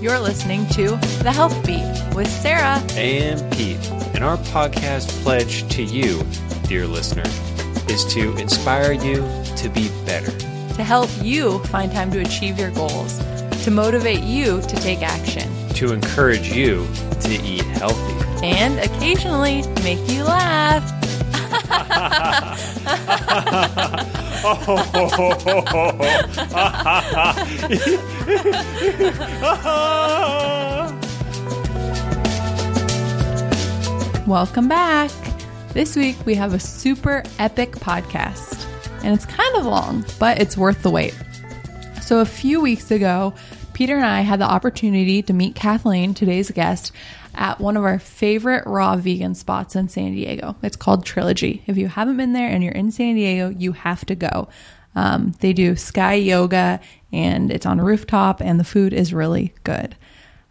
You're listening to The Health Beat with Sarah and Pete. And our podcast pledge to you, dear listener, is to inspire you to be better, to help you find time to achieve your goals, to motivate you to take action, to encourage you to eat healthy, and occasionally make you laugh. Welcome back. This week we have a super epic podcast, and it's kind of long, but it's worth the wait. So, a few weeks ago, Peter and I had the opportunity to meet Kathleen, today's guest, at one of our favorite raw vegan spots in San Diego. It's called Trilogy. If you haven't been there and you're in San Diego, you have to go. Um, they do sky yoga and it's on a rooftop, and the food is really good.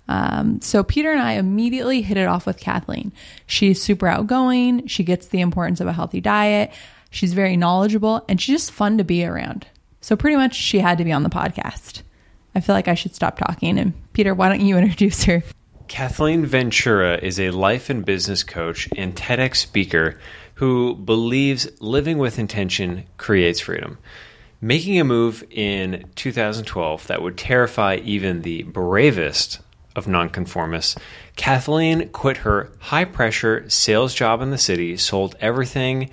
Um, so Peter and I immediately hit it off with Kathleen. She's super outgoing. She gets the importance of a healthy diet. She's very knowledgeable and she's just fun to be around. So pretty much she had to be on the podcast. I feel like I should stop talking. And Peter, why don't you introduce her? Kathleen Ventura is a life and business coach and TEDx speaker who believes living with intention creates freedom. Making a move in 2012 that would terrify even the bravest of nonconformists, Kathleen quit her high pressure sales job in the city, sold everything,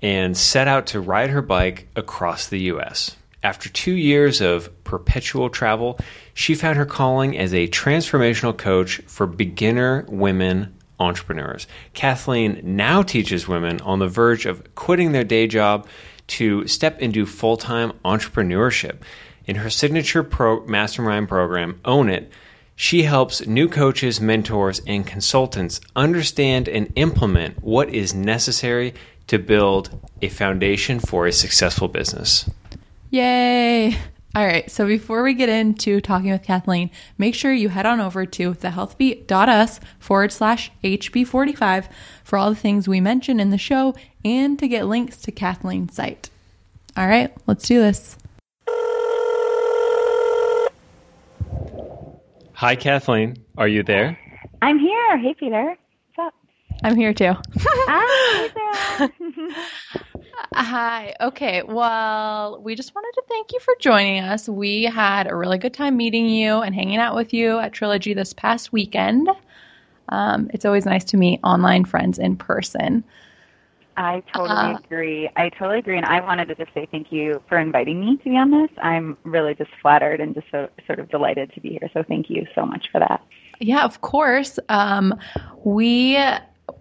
and set out to ride her bike across the U.S. After two years of perpetual travel, she found her calling as a transformational coach for beginner women entrepreneurs. Kathleen now teaches women on the verge of quitting their day job to step into full time entrepreneurship. In her signature pro- mastermind program, Own It, she helps new coaches, mentors, and consultants understand and implement what is necessary to build a foundation for a successful business. Yay! All right, so before we get into talking with Kathleen, make sure you head on over to thehealthbeat.us forward slash HB45 for all the things we mention in the show and to get links to Kathleen's site. All right, let's do this. Hi, Kathleen. Are you there? I'm here. Hey, Peter. What's up? I'm here too. Hi, Hi. Okay. Well, we just wanted to thank you for joining us. We had a really good time meeting you and hanging out with you at Trilogy this past weekend. Um, it's always nice to meet online friends in person. I totally uh, agree. I totally agree. And I wanted to just say thank you for inviting me to be on this. I'm really just flattered and just so sort of delighted to be here. So thank you so much for that. Yeah, of course. Um, we, uh,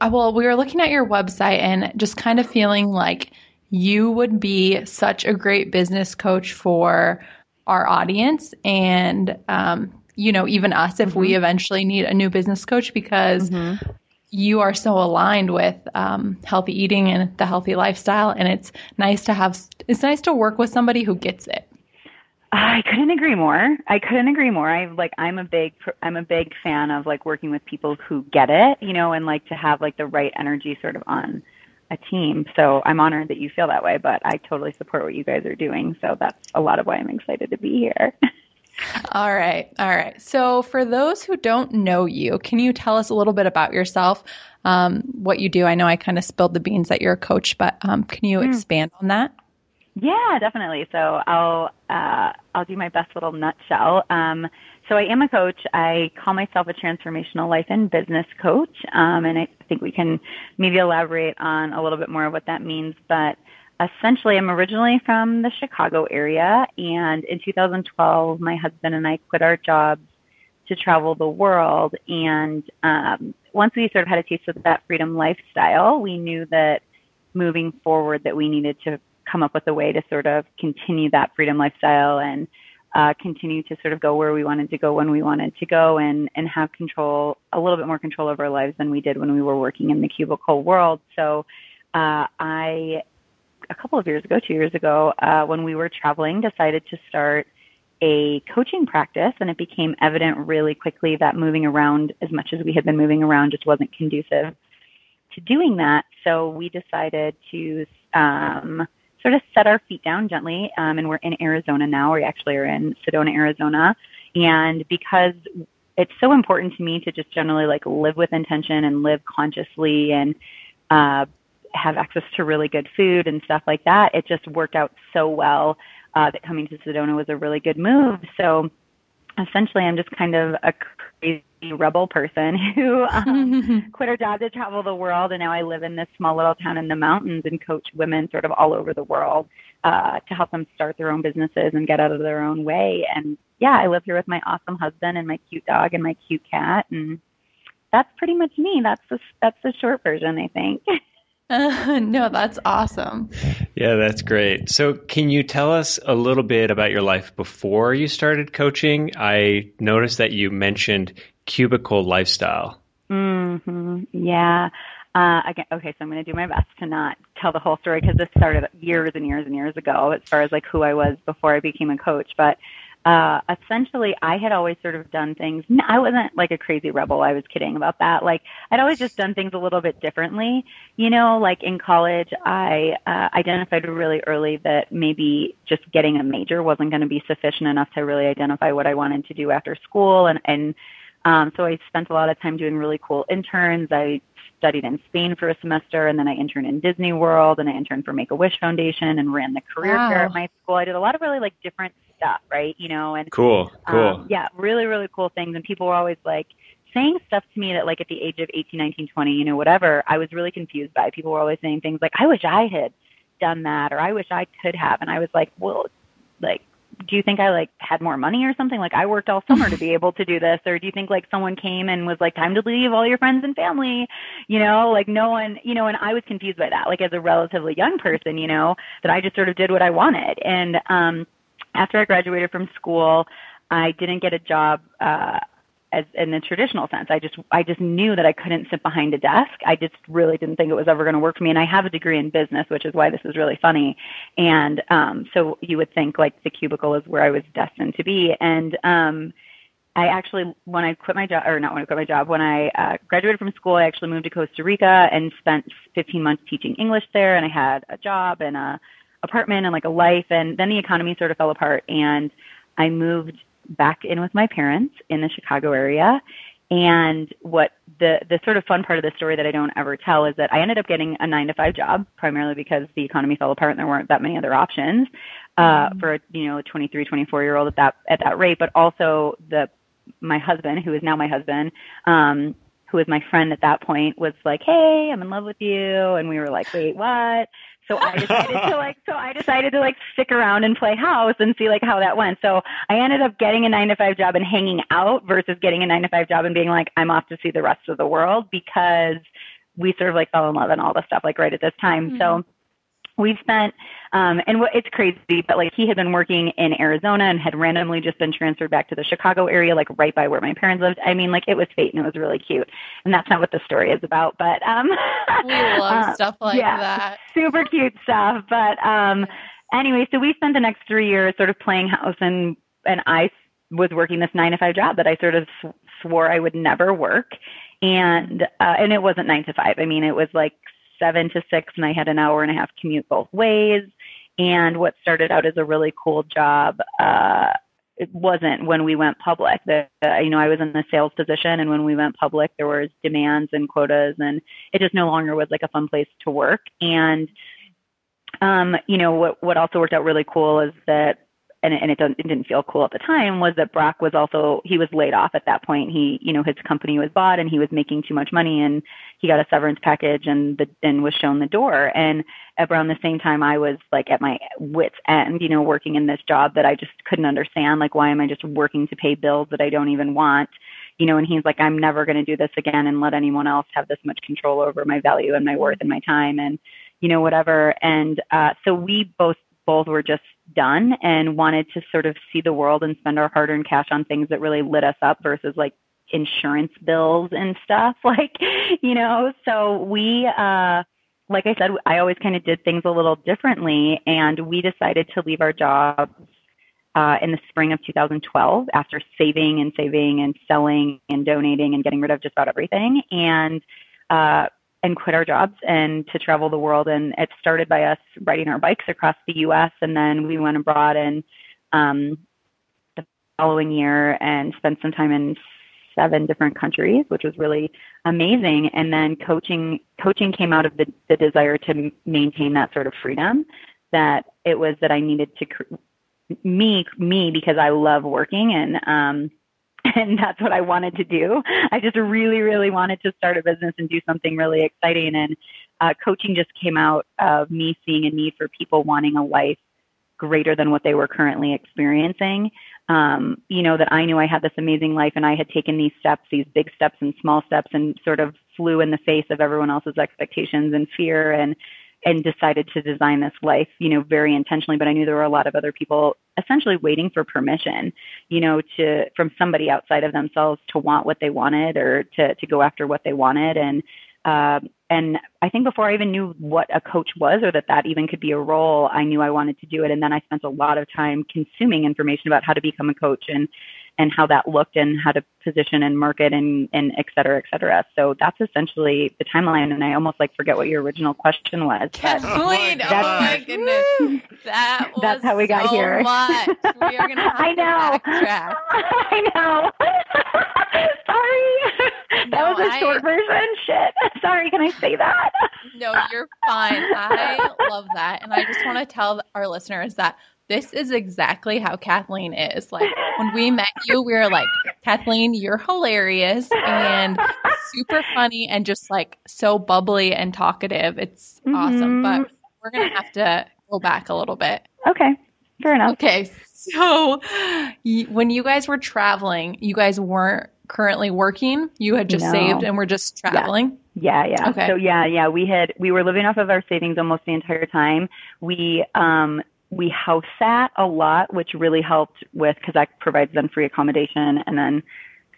well, we were looking at your website and just kind of feeling like you would be such a great business coach for our audience and um, you know even us if mm-hmm. we eventually need a new business coach because mm-hmm. you are so aligned with um, healthy eating and the healthy lifestyle and it's nice to have it's nice to work with somebody who gets it I couldn't agree more. I couldn't agree more. I like I'm a big I'm a big fan of like working with people who get it, you know, and like to have like the right energy sort of on a team. So I'm honored that you feel that way, but I totally support what you guys are doing. So that's a lot of why I'm excited to be here. all right. All right. So for those who don't know you, can you tell us a little bit about yourself? Um, what you do? I know I kind of spilled the beans that you're a coach, but um, can you mm. expand on that? Yeah, definitely. So I'll uh, I'll do my best little nutshell. Um, so I am a coach. I call myself a transformational life and business coach, um, and I think we can maybe elaborate on a little bit more of what that means. But essentially, I'm originally from the Chicago area, and in 2012, my husband and I quit our jobs to travel the world. And um, once we sort of had a taste of that freedom lifestyle, we knew that moving forward, that we needed to come up with a way to sort of continue that freedom lifestyle and uh, continue to sort of go where we wanted to go when we wanted to go and, and have control, a little bit more control over our lives than we did when we were working in the cubicle world. So uh, I, a couple of years ago, two years ago, uh, when we were traveling, decided to start a coaching practice and it became evident really quickly that moving around as much as we had been moving around just wasn't conducive to doing that. So we decided to um, sort of set our feet down gently. Um, and we're in Arizona now. We actually are in Sedona, Arizona. And because it's so important to me to just generally like live with intention and live consciously and uh, have access to really good food and stuff like that. It just worked out so well uh, that coming to Sedona was a really good move. So essentially, I'm just kind of a crazy rebel person who um, quit her job to travel the world, and now I live in this small little town in the mountains and coach women sort of all over the world uh, to help them start their own businesses and get out of their own way. And yeah, I live here with my awesome husband and my cute dog and my cute cat, and that's pretty much me. That's the that's the short version, I think. Uh, no, that's awesome. Yeah, that's great. So, can you tell us a little bit about your life before you started coaching? I noticed that you mentioned cubicle lifestyle. Mm-hmm. Yeah. Uh, again, okay, so I'm going to do my best to not tell the whole story because this started years and years and years ago as far as like who I was before I became a coach. But uh, essentially I had always sort of done things. I wasn't like a crazy rebel. I was kidding about that. Like I'd always just done things a little bit differently. You know, like in college, I uh, identified really early that maybe just getting a major wasn't going to be sufficient enough to really identify what I wanted to do after school. And, and um, so I spent a lot of time doing really cool interns. I studied in Spain for a semester, and then I interned in Disney World, and I interned for Make a Wish Foundation, and ran the career wow. fair at my school. I did a lot of really like different stuff, right? You know, and cool, cool, um, yeah, really, really cool things. And people were always like saying stuff to me that, like, at the age of 18, 19, 20, you know, whatever, I was really confused by. People were always saying things like, "I wish I had done that," or "I wish I could have," and I was like, well, like do you think I like had more money or something? Like I worked all summer to be able to do this, or do you think like someone came and was like, time to leave all your friends and family? You know, like no one, you know, and I was confused by that, like as a relatively young person, you know, that I just sort of did what I wanted. And um after I graduated from school, I didn't get a job uh as in the traditional sense. I just I just knew that I couldn't sit behind a desk. I just really didn't think it was ever going to work for me. And I have a degree in business, which is why this is really funny. And um, so you would think like the cubicle is where I was destined to be. And um, I actually, when I quit my job, or not when I quit my job, when I uh, graduated from school, I actually moved to Costa Rica and spent 15 months teaching English there. And I had a job and a apartment and like a life. And then the economy sort of fell apart, and I moved back in with my parents in the Chicago area. And what the the sort of fun part of the story that I don't ever tell is that I ended up getting a nine to five job primarily because the economy fell apart and there weren't that many other options uh, mm-hmm. for a you know a 23, 24 year old at that at that rate. But also the my husband, who is now my husband, um, who was my friend at that point, was like, "Hey, I'm in love with you," and we were like, "Wait, what?" So I decided to like, so I decided to like stick around and play house and see like how that went. So I ended up getting a nine to five job and hanging out versus getting a nine to five job and being like, I'm off to see the rest of the world because we sort of like fell in love and all the stuff like right at this time. Mm-hmm. So we've spent um and what it's crazy but like he had been working in arizona and had randomly just been transferred back to the chicago area like right by where my parents lived. I mean like it was fate and it was really cute. And that's not what the story is about but um we love uh, stuff like yeah, that. super cute stuff but um anyway so we spent the next three years sort of playing house and and i was working this nine to five job that i sort of sw- swore i would never work. And uh and it wasn't nine to five. I mean it was like seven to six, and I had an hour and a half commute both ways. And what started out as a really cool job, uh, it wasn't when we went public. The, uh, you know, I was in the sales position, and when we went public, there was demands and quotas, and it just no longer was like a fun place to work. And um, you know, what what also worked out really cool is that and, and it, didn't, it didn't feel cool at the time was that Brock was also he was laid off at that point. He you know his company was bought and he was making too much money and he got a severance package and the and was shown the door. And around the same time, I was like at my wits end, you know, working in this job that I just couldn't understand. Like, why am I just working to pay bills that I don't even want? You know, and he's like, I'm never going to do this again and let anyone else have this much control over my value and my worth and my time and you know whatever. And uh, so we both both were just done and wanted to sort of see the world and spend our hard earned cash on things that really lit us up versus like insurance bills and stuff. Like you know so we uh like i said i always kind of did things a little differently and we decided to leave our jobs uh, in the spring of 2012 after saving and saving and selling and donating and getting rid of just about everything. And uh, and quit our jobs and to travel the world. And it started by us riding our bikes across the U.S. and then we went abroad and um, the following year and spent some time in seven different countries, which was really amazing. And then coaching coaching came out of the, the desire to maintain that sort of freedom. That it was that I needed to me me because I love working and um and that's what I wanted to do. I just really, really wanted to start a business and do something really exciting. And uh, coaching just came out of me seeing a need for people wanting a life greater than what they were currently experiencing. Um, you know, that I knew I had this amazing life and I had taken these steps, these big steps and small steps, and sort of flew in the face of everyone else's expectations and fear and and decided to design this life, you know, very intentionally. But I knew there were a lot of other people essentially waiting for permission, you know, to from somebody outside of themselves to want what they wanted or to to go after what they wanted. And uh, and I think before I even knew what a coach was or that that even could be a role, I knew I wanted to do it. And then I spent a lot of time consuming information about how to become a coach and and how that looked and how to position and market and, and et cetera, et cetera. So that's essentially the timeline. And I almost like forget what your original question was. Kathleen, oh, oh my oh goodness. That that's how we got so here. Much. We are going to I know. I know. Sorry. No, that was a I, short version. Shit. Sorry. Can I say that? No, you're fine. I love that. And I just want to tell our listeners that this is exactly how Kathleen is. Like when we met you, we were like, Kathleen, you're hilarious and super funny and just like so bubbly and talkative. It's mm-hmm. awesome. But we're going to have to go back a little bit. Okay. Fair enough. Okay. So when you guys were traveling, you guys weren't currently working. You had just no. saved and were just traveling. Yeah. yeah, yeah. Okay. So yeah, yeah, we had we were living off of our savings almost the entire time. We um we house sat a lot, which really helped with because that provides them free accommodation and then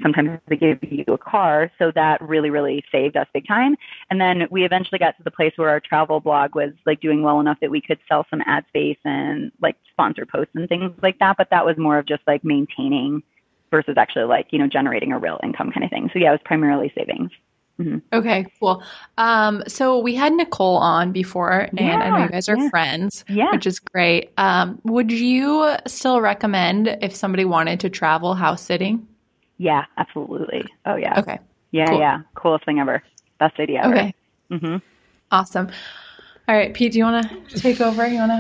sometimes they give you a car. So that really, really saved us big time. And then we eventually got to the place where our travel blog was like doing well enough that we could sell some ad space and like sponsor posts and things like that. But that was more of just like maintaining versus actually like, you know, generating a real income kind of thing. So yeah, it was primarily savings. Mm-hmm. Okay, cool. Um, so we had Nicole on before, and yeah, I know you guys are yeah. friends, yeah. which is great. Um, would you still recommend if somebody wanted to travel house sitting? Yeah, absolutely. Oh yeah. Okay. Yeah, cool. yeah. Coolest thing ever. Best idea ever. Okay. Mm-hmm. Awesome. All right, Pete, do you want to take over? You want to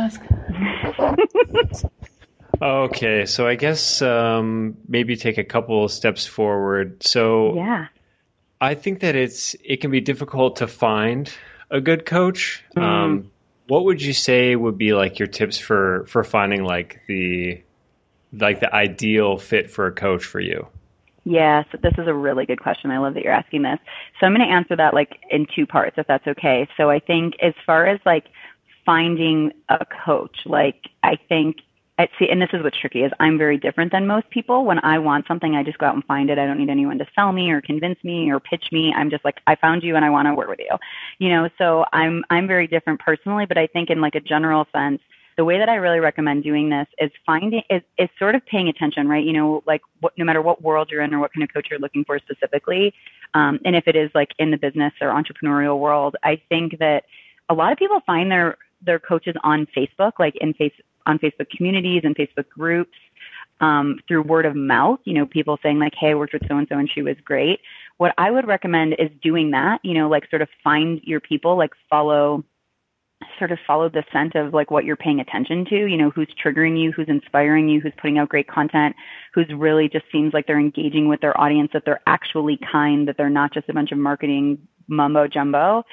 ask? okay, so I guess um, maybe take a couple steps forward. So yeah I think that it's it can be difficult to find a good coach. Mm. Um, what would you say would be like your tips for for finding like the like the ideal fit for a coach for you? Yes, this is a really good question. I love that you're asking this. So I'm going to answer that like in two parts, if that's okay. So I think as far as like finding a coach, like I think see, and this is what's tricky is I'm very different than most people. When I want something, I just go out and find it. I don't need anyone to sell me or convince me or pitch me. I'm just like, I found you and I want to work with you. You know, so I'm I'm very different personally, but I think in like a general sense, the way that I really recommend doing this is finding is, is sort of paying attention, right? You know, like what, no matter what world you're in or what kind of coach you're looking for specifically, um, and if it is like in the business or entrepreneurial world, I think that a lot of people find their their coaches on Facebook, like in face on Facebook communities and Facebook groups, um, through word of mouth, you know, people saying like, Hey, I worked with so and so and she was great. What I would recommend is doing that, you know, like sort of find your people, like follow, sort of follow the scent of like what you're paying attention to, you know, who's triggering you, who's inspiring you, who's putting out great content, who's really just seems like they're engaging with their audience, that they're actually kind, that they're not just a bunch of marketing mumbo jumbo.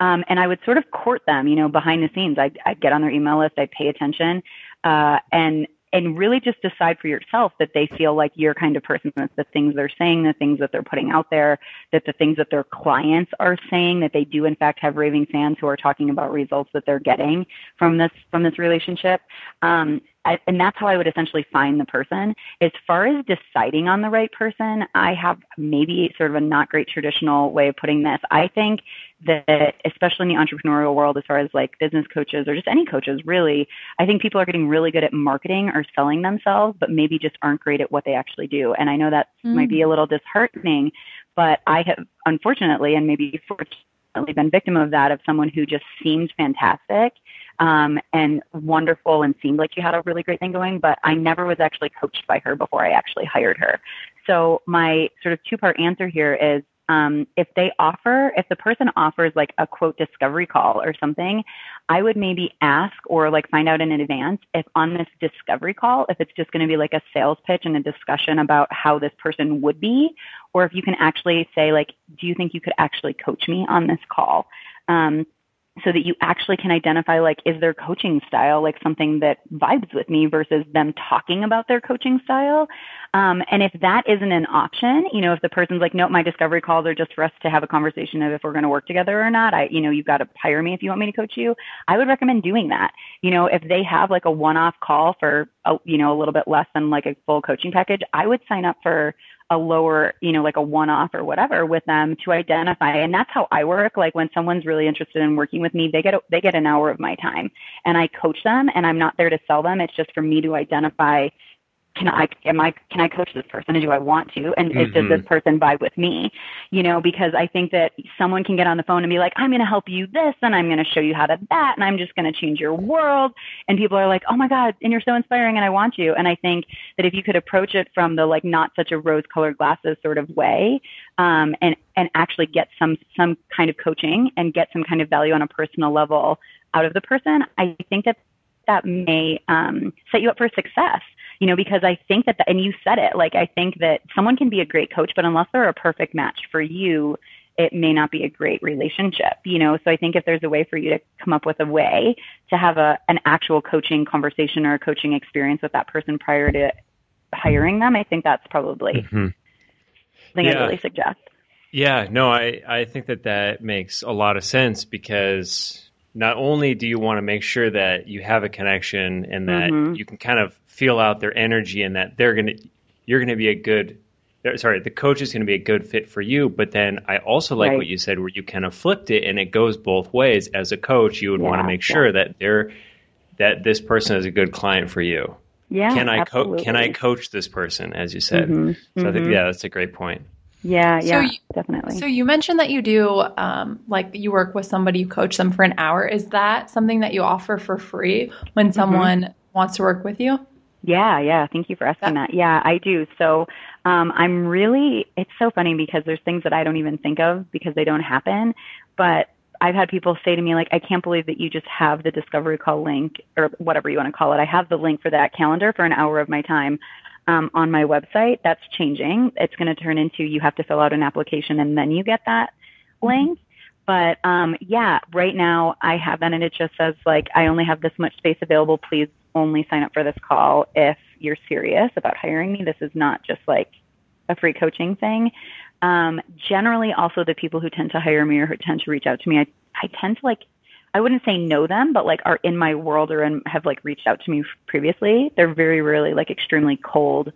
Um, and I would sort of court them, you know, behind the scenes. I'd, I'd get on their email list, I'd pay attention, uh, and and really just decide for yourself that they feel like you're kind of person that the things they're saying, the things that they're putting out there, that the things that their clients are saying, that they do in fact have raving fans who are talking about results that they're getting from this from this relationship. Um, I, and that's how I would essentially find the person. As far as deciding on the right person, I have maybe sort of a not great traditional way of putting this. I think that, especially in the entrepreneurial world, as far as like business coaches or just any coaches, really, I think people are getting really good at marketing or selling themselves, but maybe just aren't great at what they actually do. And I know that mm. might be a little disheartening, but I have, unfortunately, and maybe fortunately, been victim of that of someone who just seemed fantastic um, and wonderful and seemed like you had a really great thing going, but I never was actually coached by her before I actually hired her. So my sort of two part answer here is um, if they offer, if the person offers like a quote discovery call or something, I would maybe ask or like find out in advance if on this discovery call, if it's just going to be like a sales pitch and a discussion about how this person would be, or if you can actually say like, do you think you could actually coach me on this call? Um, so that you actually can identify like is their coaching style like something that vibes with me versus them talking about their coaching style. Um, and if that isn't an option you know if the person's like nope my discovery calls are just for us to have a conversation of if we're going to work together or not. I you know you've got to hire me if you want me to coach you i would recommend doing that. You know if they have like a one off call for a, you know a little bit less than like a full coaching package i would sign up for a lower, you know, like a one off or whatever with them to identify. And that's how I work. Like when someone's really interested in working with me, they get, a, they get an hour of my time and I coach them and I'm not there to sell them. It's just for me to identify can I am I can I coach this person? And do I want to? And mm-hmm. does this person vibe with me? You know because I think that someone can get on the phone and be like I'm going to help you this and I'm going to show you how to that and I'm just going to change your world. And people are like oh my god and you're so inspiring and I want you. And I think that if you could approach it from the like not such a rose colored glasses sort of way um, and and actually get some some kind of coaching and get some kind of value on a personal level out of the person I think that that may um, set you up for success you know, because I think that, the, and you said it, like, I think that someone can be a great coach, but unless they're a perfect match for you, it may not be a great relationship, you know? So I think if there's a way for you to come up with a way to have a, an actual coaching conversation or a coaching experience with that person prior to hiring them, I think that's probably mm-hmm. something yeah. I really suggest. Yeah, no, I, I think that that makes a lot of sense because not only do you want to make sure that you have a connection and that mm-hmm. you can kind of feel out their energy and that they're going to you're going to be a good sorry the coach is going to be a good fit for you but then i also like right. what you said where you kind of flipped it and it goes both ways as a coach you would yeah, want to make sure yeah. that they're that this person is a good client for you yeah can i co- can i coach this person as you said mm-hmm. so mm-hmm. i think mm-hmm. yeah that's a great point yeah, yeah, so you, definitely. So you mentioned that you do, um, like you work with somebody, you coach them for an hour. Is that something that you offer for free when mm-hmm. someone mm-hmm. wants to work with you? Yeah, yeah. Thank you for asking that. that. Yeah, I do. So um, I'm really, it's so funny because there's things that I don't even think of because they don't happen. But I've had people say to me, like, I can't believe that you just have the discovery call link or whatever you want to call it. I have the link for that calendar for an hour of my time um, on my website. That's changing. It's going to turn into you have to fill out an application and then you get that link. But um, yeah, right now I have that and it just says like I only have this much space available. Please only sign up for this call if you're serious about hiring me. This is not just like a free coaching thing. Um, generally, also the people who tend to hire me or who tend to reach out to me, I, I tend to like, I wouldn't say know them, but like are in my world or in, have like reached out to me previously. They're very rarely like extremely cold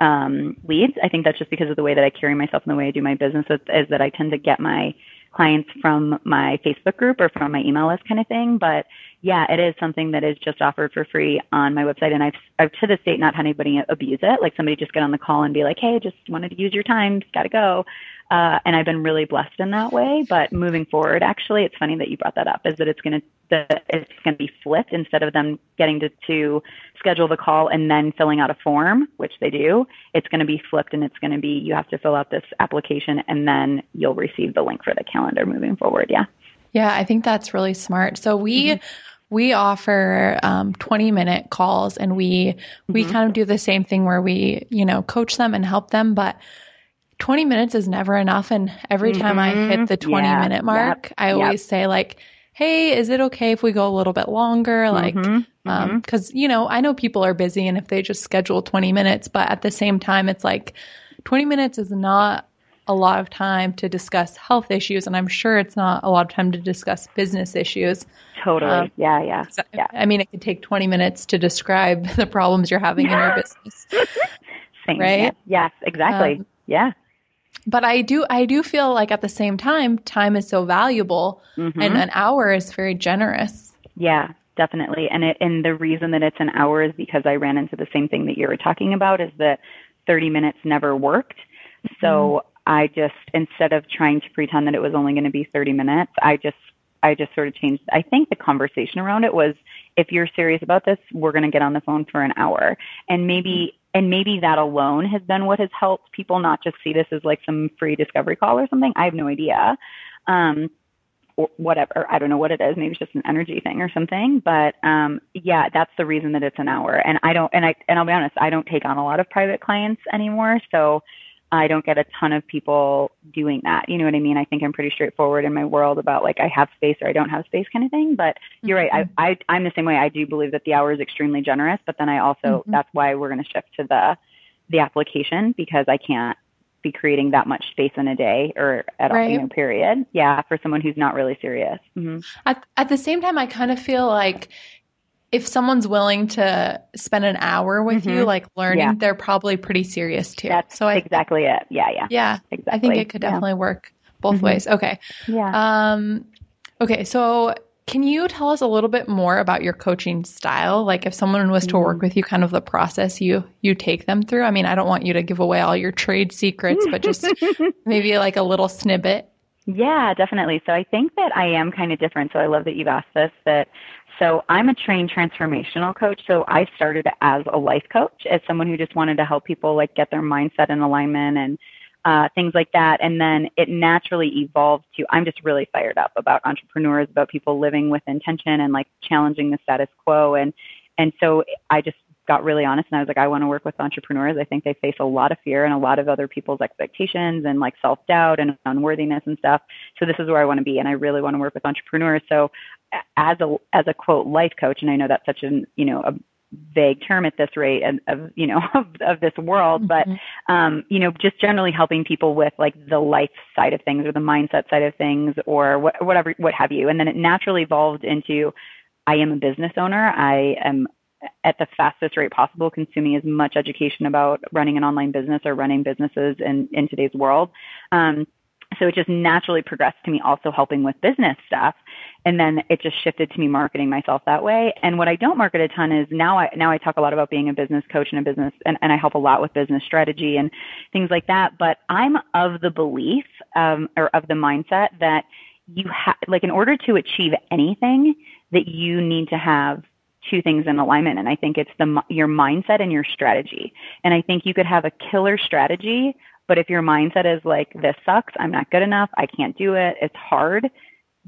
um, leads. I think that's just because of the way that I carry myself and the way I do my business is, is that I tend to get my clients from my Facebook group or from my email list kind of thing. But yeah, it is something that is just offered for free on my website. And I've, I've to this date not had anybody abuse it. Like somebody just get on the call and be like, Hey, just wanted to use your time. Got to go. Uh, and I've been really blessed in that way. But moving forward, actually, it's funny that you brought that up. Is that it's going to that it's going to be flipped instead of them getting to, to schedule the call and then filling out a form, which they do. It's going to be flipped, and it's going to be you have to fill out this application, and then you'll receive the link for the calendar moving forward. Yeah. Yeah, I think that's really smart. So we. Mm-hmm we offer um, 20 minute calls and we we mm-hmm. kind of do the same thing where we you know coach them and help them but 20 minutes is never enough. And every time mm-hmm. I hit the 20 yeah. minute mark, yep. I always yep. say like, Hey, is it okay if we go a little bit longer? Like, mm-hmm. um, mm-hmm. you know, I know people are busy and if they just schedule 20 minutes, but at the same time, it's like 20 minutes is not a lot of time to discuss health issues. And I'm sure it's not a lot of time to discuss business issues. Totally. Um, yeah, yeah. yeah. I mean, it could take 20 minutes to describe the problems you're having in your business. Same, right? Yeah. Yes, exactly. Um, yeah but I do I do feel like at the same time time is so valuable mm-hmm. and an hour is very generous. Yeah, definitely. And it and the reason that it's an hour is because I ran into the same thing that you were talking about is that 30 minutes never worked. So mm-hmm. I just instead of trying to pretend that it was only going to be 30 minutes, I just I just sort of changed. I think the conversation around it was if you're serious about this, we're going to get on the phone for an hour. And maybe and maybe that alone has been what has helped people not just see this as like some free discovery call or something. I have no idea. Um, or whatever. I don't know what it is. Maybe it's just an energy thing or something. But um, yeah, that's the reason that it's an hour. And I don't. And I and I'll be honest. I don't take on a lot of private clients anymore. So I don't get a ton of people doing that. You know what I mean? I think I'm pretty straightforward in my world about like I have space or I don't have space kind of thing. But you're mm-hmm. right. I, I I'm the same way. I do believe that the hour is extremely generous. But then I also mm-hmm. that's why we're going to shift to the the application because I can't be creating that much space in a day or at right. all, you know, period. Yeah, for someone who's not really serious. Mm-hmm. At at the same time, I kind of feel like if someone's willing to spend an hour with mm-hmm. you, like learning, yeah. they're probably pretty serious too. That's so I, exactly it. Yeah, yeah, yeah. Exactly. I think it could definitely yeah. work both mm-hmm. ways. Okay. Yeah. Um. Okay, so can you tell us a little bit more about your coaching style? Like if someone was to work mm. with you, kind of the process you you take them through. I mean, I don't want you to give away all your trade secrets, but just maybe like a little snippet. Yeah, definitely. So I think that I am kind of different. So I love that you've asked this. That so I'm a trained transformational coach. So I started as a life coach, as someone who just wanted to help people like get their mindset in alignment and uh, things like that. And then it naturally evolved to I'm just really fired up about entrepreneurs, about people living with intention and like challenging the status quo. And and so I just got really honest and I was like, I want to work with entrepreneurs. I think they face a lot of fear and a lot of other people's expectations and like self doubt and unworthiness and stuff. So this is where I want to be, and I really want to work with entrepreneurs. So as a as a quote life coach, and I know that's such an you know a vague term at this rate of, of you know of, of this world but mm-hmm. um you know just generally helping people with like the life side of things or the mindset side of things or what, whatever what have you. And then it naturally evolved into i am a business owner. I am at the fastest rate possible consuming as much education about running an online business or running businesses in in today's world. Um so it just naturally progressed to me also helping with business stuff and then it just shifted to me marketing myself that way. And what i don't market a ton is now i now i talk a lot about being a business coach and a business and, and i help a lot with business strategy and things like that. But i'm of the belief um, or of the mindset that you have like in order to achieve anything that you need to have two things in alignment. And i think it's the your mindset and your strategy. And i think you could have a killer strategy but if your mindset is like, this sucks, I'm not good enough, I can't do it, it's hard,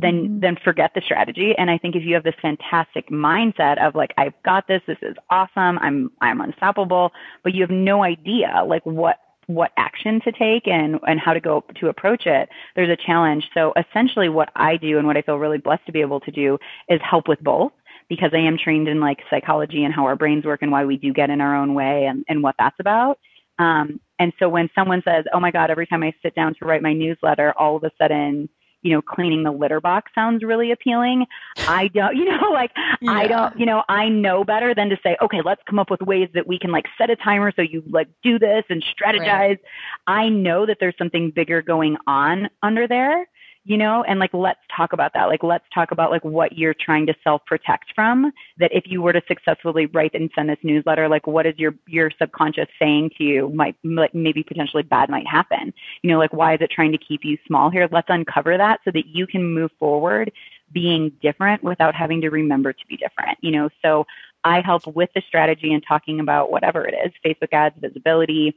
then mm-hmm. then forget the strategy. And I think if you have this fantastic mindset of like, I've got this, this is awesome, I'm I'm unstoppable, but you have no idea like what what action to take and and how to go to approach it there's a challenge so essentially what i do and what i feel really blessed to be able to do is help with both because i am trained in like psychology and how our brains work and why we do get in our own way and, and what that's about um, and so when someone says, "Oh my God," every time I sit down to write my newsletter, all of a sudden, you know, cleaning the litter box sounds really appealing. I don't, you know, like yeah. I don't, you know, I know better than to say, okay, let's come up with ways that we can like set a timer so you like do this and strategize. Right. I know that there's something bigger going on under there you know, and like let's talk about that. Like let's talk about like what you're trying to self protect from. That if you were to successfully write and send this newsletter, like what is your your subconscious saying to you? Might like maybe potentially bad might happen. You know, like why is it trying to keep you small here? Let's uncover that so that you can move forward being different without having to remember to be different. You know, so I help with the strategy and talking about whatever it is, Facebook ads, visibility,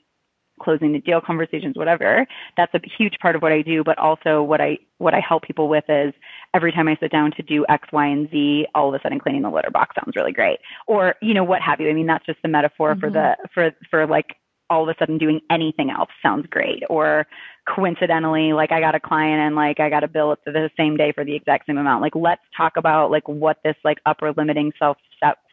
closing the deal conversations, whatever. That's a huge part of what I do, but also what I what I help people with is every time I sit down to do X, Y, and Z, all of a sudden cleaning the litter box sounds really great. Or, you know, what have you. I mean, that's just the metaphor mm-hmm. for the for for like all of a sudden doing anything else sounds great. Or coincidentally, like I got a client and like I got a bill for the same day for the exact same amount. Like let's talk about like what this like upper limiting self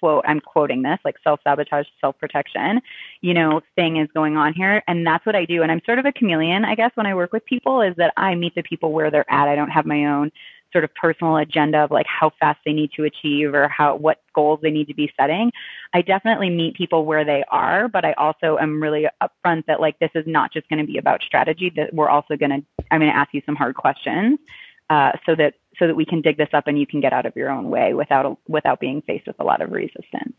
quote I'm quoting this like self sabotage, self protection, you know, thing is going on here. And that's what I do. And I'm sort of a chameleon, I guess, when I work with people is that I meet the people where they're at. I don't have my own sort of personal agenda of like how fast they need to achieve or how what goals they need to be setting. I definitely meet people where they are, but I also am really upfront that like this is not just going to be about strategy. That we're also going to I'm going to ask you some hard questions uh, so that so that we can dig this up and you can get out of your own way without without being faced with a lot of resistance.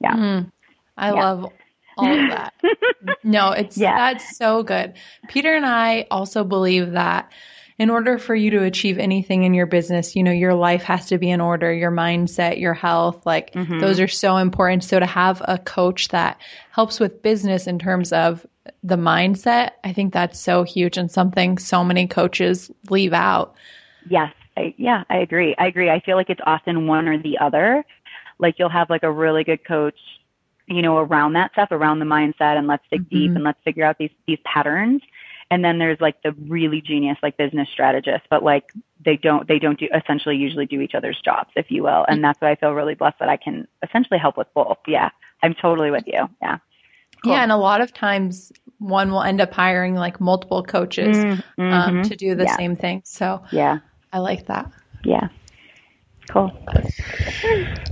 Yeah, mm, I yeah. love all of that. no, it's yeah. that's so good. Peter and I also believe that in order for you to achieve anything in your business, you know, your life has to be in order, your mindset, your health, like mm-hmm. those are so important. So to have a coach that helps with business in terms of the mindset, I think that's so huge and something so many coaches leave out. Yes. I, yeah, I agree. I agree. I feel like it's often one or the other. Like you'll have like a really good coach, you know, around that stuff, around the mindset and let's dig mm-hmm. deep and let's figure out these, these patterns. And then there's like the really genius, like business strategist, but like they don't, they don't do essentially usually do each other's jobs, if you will. And that's why I feel really blessed that I can essentially help with both. Yeah. I'm totally with you. Yeah. Cool. Yeah, and a lot of times one will end up hiring like multiple coaches mm-hmm. um, to do the yeah. same thing. So yeah, I like that. Yeah. Cool.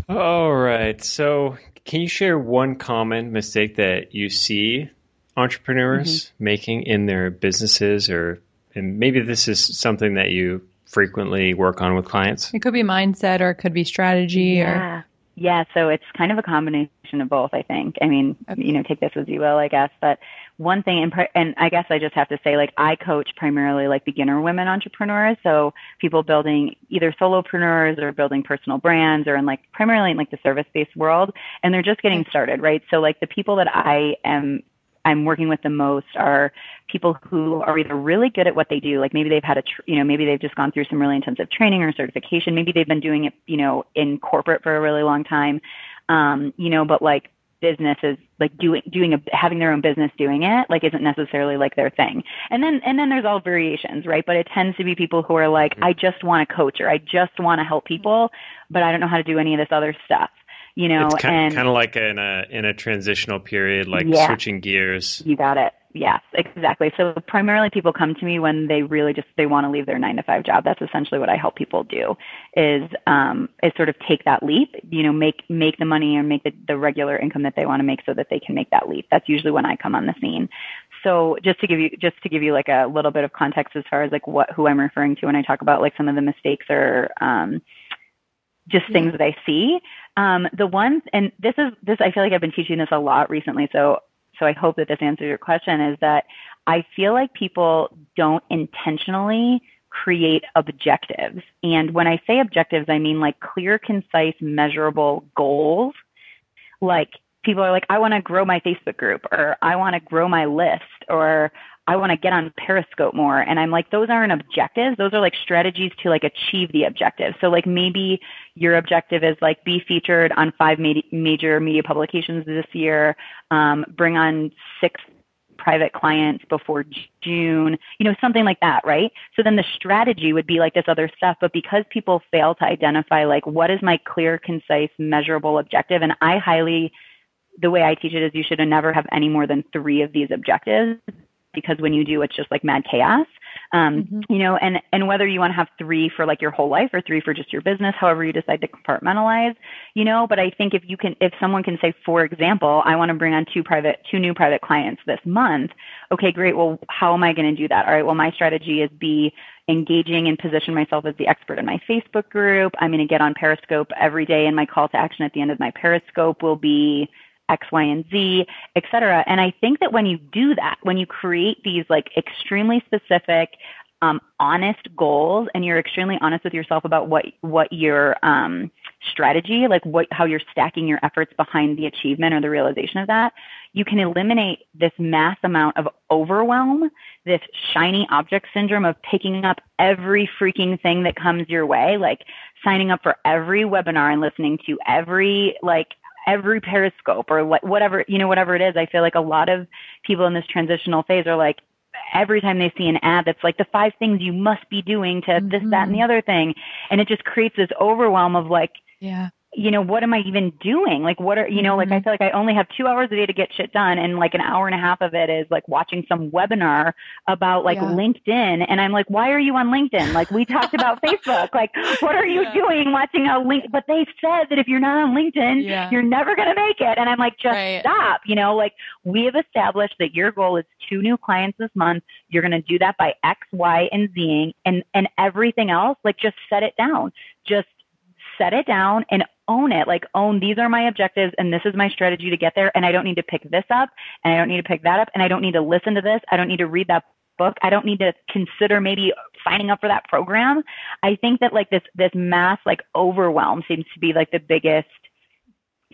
All right. So, can you share one common mistake that you see entrepreneurs mm-hmm. making in their businesses or and maybe this is something that you frequently work on with clients? It could be mindset or it could be strategy yeah. or yeah, so it's kind of a combination of both, I think. I mean, okay. you know, take this as you will, I guess, but one thing, and, and I guess I just have to say, like, I coach primarily like beginner women entrepreneurs. So people building either solopreneurs or building personal brands or in like primarily in like the service based world. And they're just getting started, right? So like the people that I am I'm working with the most are people who are either really good at what they do, like maybe they've had a, tr- you know, maybe they've just gone through some really intensive training or certification. Maybe they've been doing it, you know, in corporate for a really long time. Um, you know, but like business is like doing doing a having their own business doing it like isn't necessarily like their thing and then and then there's all variations right but it tends to be people who are like i just want to coach or i just want to help people but i don't know how to do any of this other stuff you know it's kind, and kind of like in a in a transitional period like yeah, switching gears you got it Yes, exactly. So primarily people come to me when they really just they want to leave their nine to five job. That's essentially what I help people do is um is sort of take that leap, you know, make make the money or make the, the regular income that they want to make so that they can make that leap. That's usually when I come on the scene. So just to give you just to give you like a little bit of context as far as like what who I'm referring to when I talk about like some of the mistakes or um just yeah. things that I see. Um, the ones, and this is this. I feel like I've been teaching this a lot recently. So so I hope that this answers your question is that I feel like people don't intentionally create objectives. And when I say objectives, I mean like clear, concise, measurable goals. Like people are like, I want to grow my Facebook group or I want to grow my list or I want to get on Periscope more. And I'm like, those aren't objectives. Those are like strategies to like achieve the objective. So like maybe your objective is like be featured on five ma- major media publications this year, um, bring on six private clients before June, you know, something like that, right? So then the strategy would be like this other stuff, but because people fail to identify like what is my clear, concise, measurable objective, and I highly, the way I teach it is you should never have any more than three of these objectives because when you do, it's just like mad chaos. Um, mm-hmm. you know, and, and whether you want to have three for like your whole life or three for just your business, however you decide to compartmentalize, you know, but I think if you can, if someone can say, for example, I want to bring on two private, two new private clients this month. Okay, great. Well, how am I going to do that? All right. Well, my strategy is be engaging and position myself as the expert in my Facebook group. I'm going to get on Periscope every day and my call to action at the end of my Periscope will be X, Y, and Z, et cetera. And I think that when you do that, when you create these like extremely specific, um, honest goals and you're extremely honest with yourself about what, what your, um, strategy, like what, how you're stacking your efforts behind the achievement or the realization of that, you can eliminate this mass amount of overwhelm, this shiny object syndrome of picking up every freaking thing that comes your way, like signing up for every webinar and listening to every like every periscope or whatever you know whatever it is i feel like a lot of people in this transitional phase are like every time they see an ad that's like the five things you must be doing to mm-hmm. this that and the mm-hmm. other thing and it just creates this overwhelm of like yeah you know, what am I even doing? Like, what are, you know, mm-hmm. like I feel like I only have two hours a day to get shit done. And like an hour and a half of it is like watching some webinar about like yeah. LinkedIn. And I'm like, why are you on LinkedIn? Like we talked about Facebook. Like, what are you yeah. doing watching a link? But they said that if you're not on LinkedIn, yeah. you're never going to make it. And I'm like, just right. stop. You know, like we have established that your goal is two new clients this month. You're going to do that by X, Y, and Z and, and everything else. Like just set it down. Just set it down and own it. Like own these are my objectives and this is my strategy to get there. And I don't need to pick this up and I don't need to pick that up and I don't need to listen to this. I don't need to read that book. I don't need to consider maybe signing up for that program. I think that like this, this mass like overwhelm seems to be like the biggest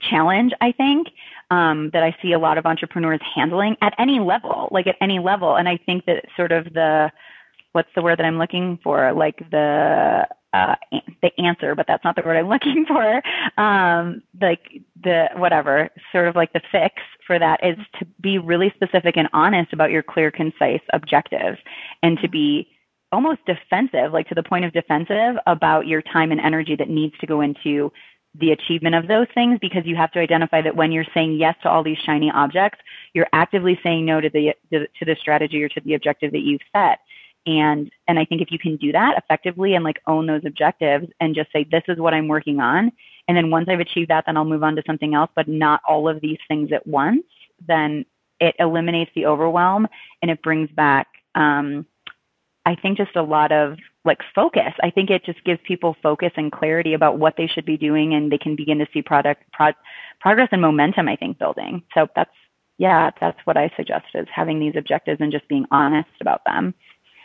challenge, I think, um, that I see a lot of entrepreneurs handling at any level, like at any level. And I think that sort of the, what's the word that I'm looking for? Like the, uh, the answer, but that's not the word I'm looking for. Um, like the, whatever, sort of like the fix for that is to be really specific and honest about your clear, concise objectives and to be almost defensive, like to the point of defensive about your time and energy that needs to go into the achievement of those things because you have to identify that when you're saying yes to all these shiny objects, you're actively saying no to the to the strategy or to the objective that you've set. And and I think if you can do that effectively and like own those objectives and just say this is what I'm working on, and then once I've achieved that, then I'll move on to something else, but not all of these things at once, then it eliminates the overwhelm and it brings back um, I think just a lot of like focus. I think it just gives people focus and clarity about what they should be doing and they can begin to see product pro- progress and momentum I think building. So that's yeah, that's what I suggest is having these objectives and just being honest about them.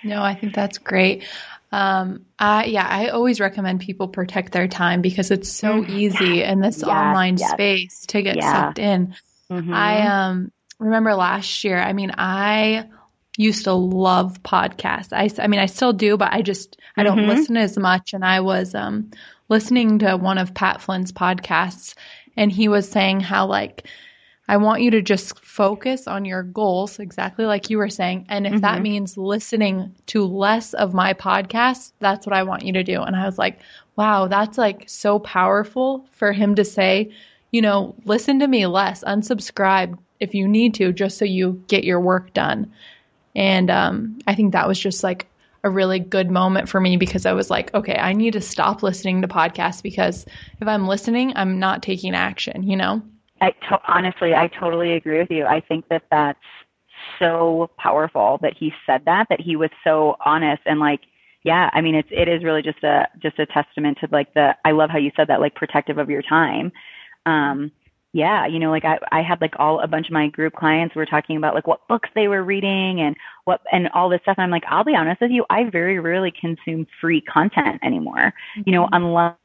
No, I think that's great. Um, I, yeah, I always recommend people protect their time because it's so mm-hmm. easy in this yes, online yes. space to get yeah. sucked in. Mm-hmm. I um, remember last year, I mean, I used to love podcasts. I, I mean, I still do, but I just, I don't mm-hmm. listen as much. And I was, um, listening to one of Pat Flynn's podcasts and he was saying how like, I want you to just focus on your goals, exactly like you were saying. And if mm-hmm. that means listening to less of my podcast, that's what I want you to do. And I was like, wow, that's like so powerful for him to say, you know, listen to me less, unsubscribe if you need to, just so you get your work done. And um, I think that was just like a really good moment for me because I was like, okay, I need to stop listening to podcasts because if I'm listening, I'm not taking action, you know? I to- honestly, I totally agree with you. I think that that's so powerful that he said that, that he was so honest and like, yeah, I mean, it's, it is really just a, just a testament to like the, I love how you said that, like protective of your time. Um, yeah, you know, like I, I had like all a bunch of my group clients were talking about like what books they were reading and what and all this stuff. And I'm like, I'll be honest with you, I very rarely consume free content anymore. Mm-hmm. You know, mm-hmm. unless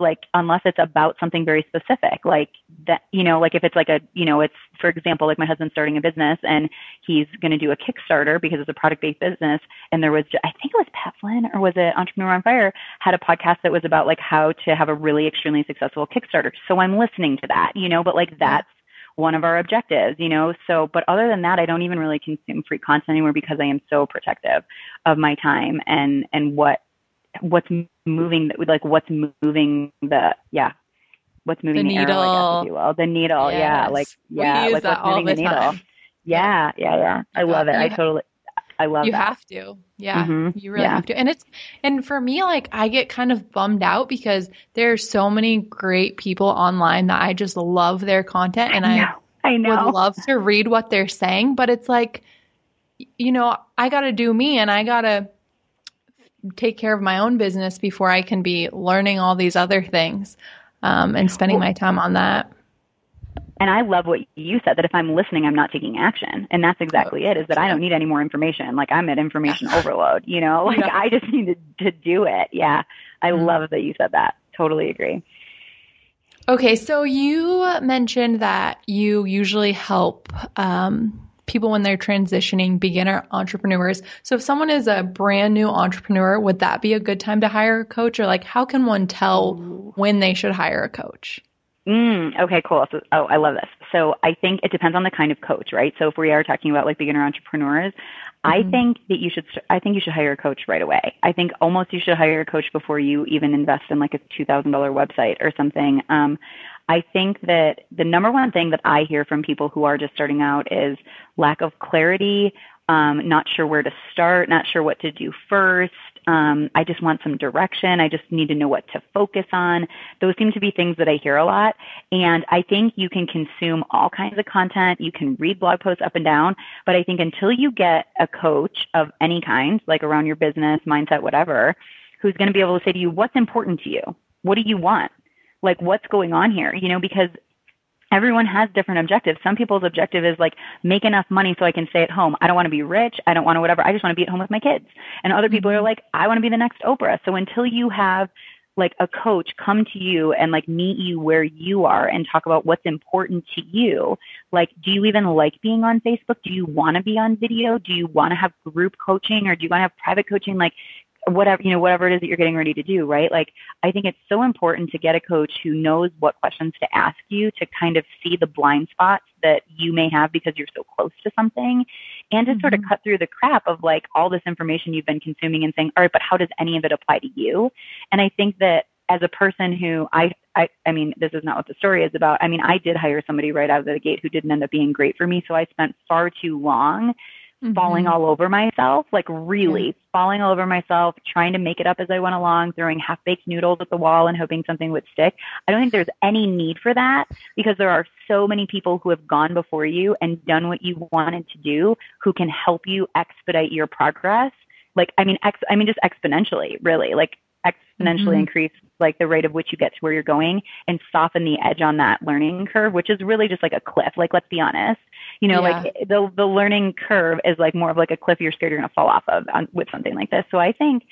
like unless it's about something very specific like that you know like if it's like a you know it's for example like my husband's starting a business and he's going to do a kickstarter because it's a product based business and there was i think it was pat flynn or was it entrepreneur on fire had a podcast that was about like how to have a really extremely successful kickstarter so i'm listening to that you know but like mm-hmm. that's one of our objectives, you know. So, but other than that, I don't even really consume free content anymore because I am so protective of my time and and what what's moving like what's moving the yeah what's moving the, the needle arrow, I guess, if you will. the needle yes. yeah like yeah like what's moving the, the needle yeah yeah yeah I love it I totally I love you that. have to yeah mm-hmm. you really yeah. have to and it's and for me like I get kind of bummed out because there's so many great people online that I just love their content and I, know. I, know. would love to read what they're saying but it's like you know I got to do me and I got to take care of my own business before I can be learning all these other things um, and spending my time on that. And I love what you said that if I'm listening, I'm not taking action. And that's exactly it is that I don't need any more information. Like I'm at information overload, you know, like yeah. I just need to, to do it. Yeah. I mm-hmm. love that you said that. Totally agree. Okay. So you mentioned that you usually help um, people when they're transitioning, beginner entrepreneurs. So if someone is a brand new entrepreneur, would that be a good time to hire a coach or like how can one tell when they should hire a coach? Mm, okay, cool. So, oh, I love this. So I think it depends on the kind of coach, right? So if we are talking about like beginner entrepreneurs, mm-hmm. I think that you should, I think you should hire a coach right away. I think almost you should hire a coach before you even invest in like a $2,000 website or something. Um, I think that the number one thing that I hear from people who are just starting out is lack of clarity, um, not sure where to start, not sure what to do first. Um, I just want some direction. I just need to know what to focus on. Those seem to be things that I hear a lot. And I think you can consume all kinds of content. You can read blog posts up and down. But I think until you get a coach of any kind, like around your business, mindset, whatever, who's going to be able to say to you, what's important to you? What do you want? like what's going on here you know because everyone has different objectives. Some people's objective is like make enough money so I can stay at home. I don't want to be rich. I don't want to whatever. I just want to be at home with my kids. And other people are mm-hmm. like, I want to be the next Oprah. So until you have like a coach come to you and like meet you where you are and talk about what's important to you. Like, do you even like being on Facebook? Do you want to be on video? Do you want to have group coaching or do you want to have private coaching? Like, whatever you know whatever it is that you're getting ready to do right like i think it's so important to get a coach who knows what questions to ask you to kind of see the blind spots that you may have because you're so close to something and to mm-hmm. sort of mm-hmm. cut through the crap of like all this information you've been consuming and saying all right but how does any of it apply to you and i think that as a person who I, I, I mean, this is not what the story is about. I mean, I did hire somebody right out of the gate who didn't end up being great for me. So I spent far too long mm-hmm. falling all over myself, like really falling all over myself, trying to make it up as I went along, throwing half baked noodles at the wall and hoping something would stick. I don't think there's any need for that because there are so many people who have gone before you and done what you wanted to do who can help you expedite your progress. Like, I mean, ex, I mean, just exponentially, really. Like, exponentially mm-hmm. increase like the rate of which you get to where you're going and soften the edge on that learning curve, which is really just like a cliff. Like let's be honest, you know, yeah. like the the learning curve is like more of like a cliff you're scared you're going to fall off of on, with something like this. So I think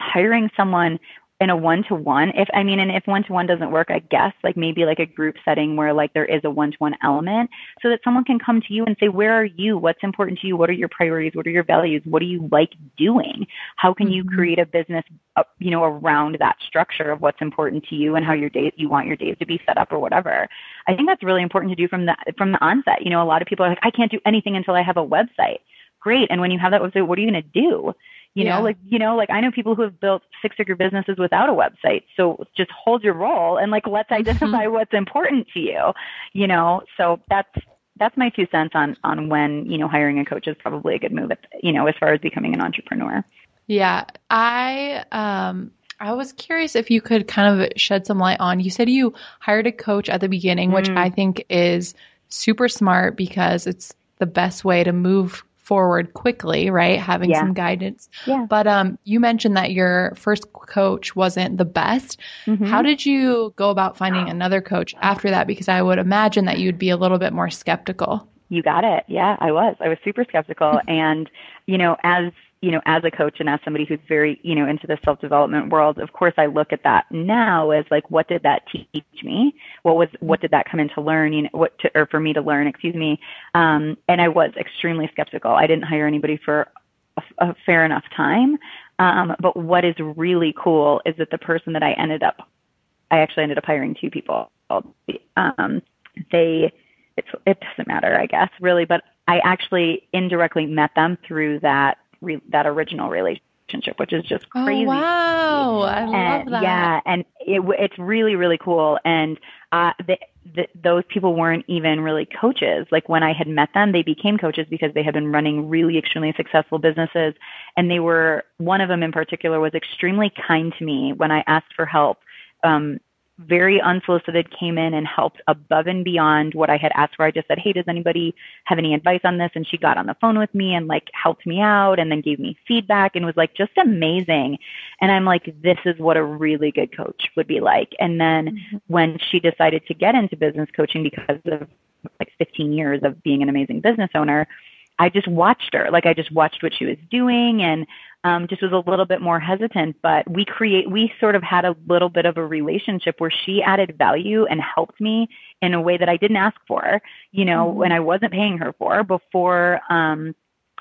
hiring someone in a one to one if i mean and if one to one doesn't work i guess like maybe like a group setting where like there is a one to one element so that someone can come to you and say where are you? What's important to you? What are your priorities? What are your values? What do you like doing? How can you mm-hmm. create a business uh, you know around that structure of what's important to you and how your days you want your days to be set up or whatever? I think that's really important to do from the from the onset. You know a lot of people are like i can't do anything until i have a website. Great. And when you have that website what are you going to do you know, yeah. like, you know, like I know people who have built six figure businesses without a website. So just hold your roll and like, let's mm-hmm. identify what's important to you, you know? So that's, that's my two cents on, on when, you know, hiring a coach is probably a good move, at, you know, as far as becoming an entrepreneur. Yeah. I, um, I was curious if you could kind of shed some light on. You said you hired a coach at the beginning, mm. which I think is super smart because it's the best way to move forward quickly, right? Having yeah. some guidance. Yeah. But um, you mentioned that your first coach wasn't the best. Mm-hmm. How did you go about finding another coach after that? Because I would imagine that you'd be a little bit more skeptical. You got it. Yeah, I was. I was super skeptical. and, you know, as you know, as a coach and as somebody who's very, you know, into the self development world, of course I look at that now as like, what did that teach me? What was, what did that come into learning? what to, or for me to learn, excuse me. Um, and I was extremely skeptical. I didn't hire anybody for a, a fair enough time. Um, but what is really cool is that the person that I ended up, I actually ended up hiring two people. Um, they, it's, it doesn't matter, I guess, really, but I actually indirectly met them through that re- that original relationship, which is just oh, crazy. Oh, wow, I and, love that. Yeah, and it, it's really really cool. And uh, the, the, those people weren't even really coaches. Like when I had met them, they became coaches because they had been running really extremely successful businesses, and they were one of them in particular was extremely kind to me when I asked for help. Um, very unsolicited came in and helped above and beyond what I had asked for. I just said, Hey, does anybody have any advice on this? And she got on the phone with me and like helped me out and then gave me feedback and was like just amazing. And I'm like, this is what a really good coach would be like. And then mm-hmm. when she decided to get into business coaching because of like 15 years of being an amazing business owner, I just watched her. Like I just watched what she was doing and um, just was a little bit more hesitant. But we create, we sort of had a little bit of a relationship where she added value and helped me in a way that I didn't ask for, you know, mm-hmm. when I wasn't paying her for before. Um,